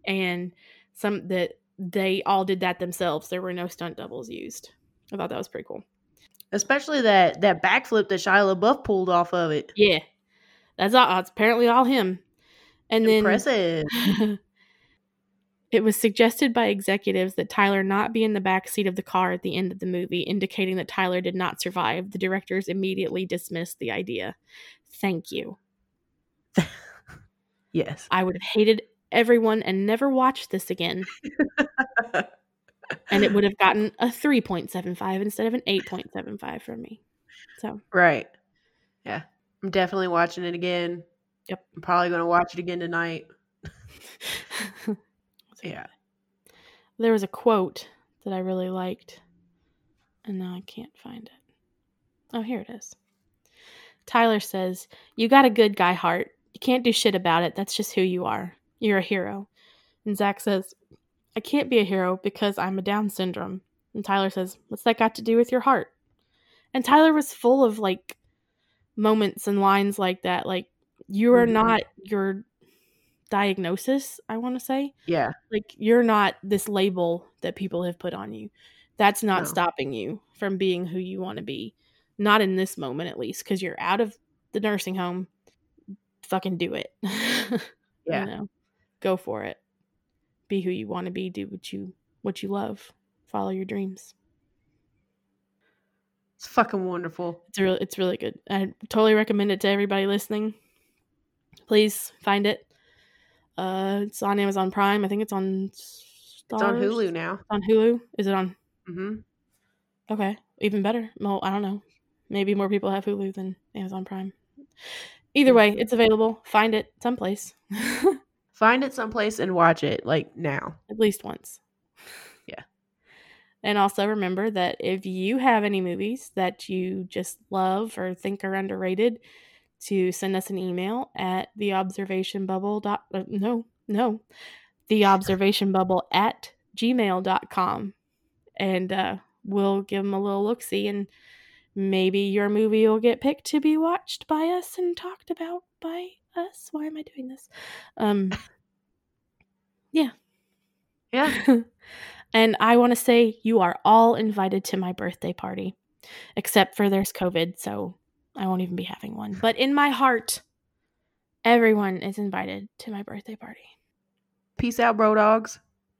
and some that they all did that themselves. There were no stunt doubles used. I thought that was pretty cool. Especially that that backflip that Shia LaBeouf pulled off of it. Yeah, that's all. It's apparently all him. And Impressive. then it was suggested by executives that Tyler not be in the back seat of the car at the end of the movie, indicating that Tyler did not survive. The directors immediately dismissed the idea. Thank you. yes. I would have hated everyone and never watched this again. and it would have gotten a 3.75 instead of an 8.75 from me. So, right. Yeah. I'm definitely watching it again. Yep. I'm probably going to watch it again tonight. yeah. There was a quote that I really liked, and now I can't find it. Oh, here it is. Tyler says, You got a good guy heart. You can't do shit about it. That's just who you are. You're a hero. And Zach says, I can't be a hero because I'm a Down syndrome. And Tyler says, What's that got to do with your heart? And Tyler was full of like moments and lines like that. Like, you are Mhm. not your diagnosis, I want to say. Yeah. Like, you're not this label that people have put on you. That's not No. stopping you from being who you want to be. Not in this moment, at least, because you're out of the nursing home. Fucking do it. Yeah. You know, go for it. Be who you want to be. Do what you what you love. Follow your dreams. It's fucking wonderful. It's really it's really good. I totally recommend it to everybody listening. Please find it. Uh, it's on Amazon Prime. I think it's on. It's on Hulu now. On Hulu. Is it on? Mm-hmm. Okay, even better. Well, I don't know. Maybe more people have Hulu than Amazon Prime. Either way, it's available. Find it someplace. Find it someplace and watch it like now. At least once. Yeah. And also remember that if you have any movies that you just love or think are underrated, to send us an email at the observation bubble dot uh, no no the observation bubble at gmail.com and uh, we'll give them a little look see and maybe your movie will get picked to be watched by us and talked about by us why am i doing this um Yeah. Yeah. and I want to say you are all invited to my birthday party, except for there's COVID, so I won't even be having one. But in my heart, everyone is invited to my birthday party. Peace out, bro dogs.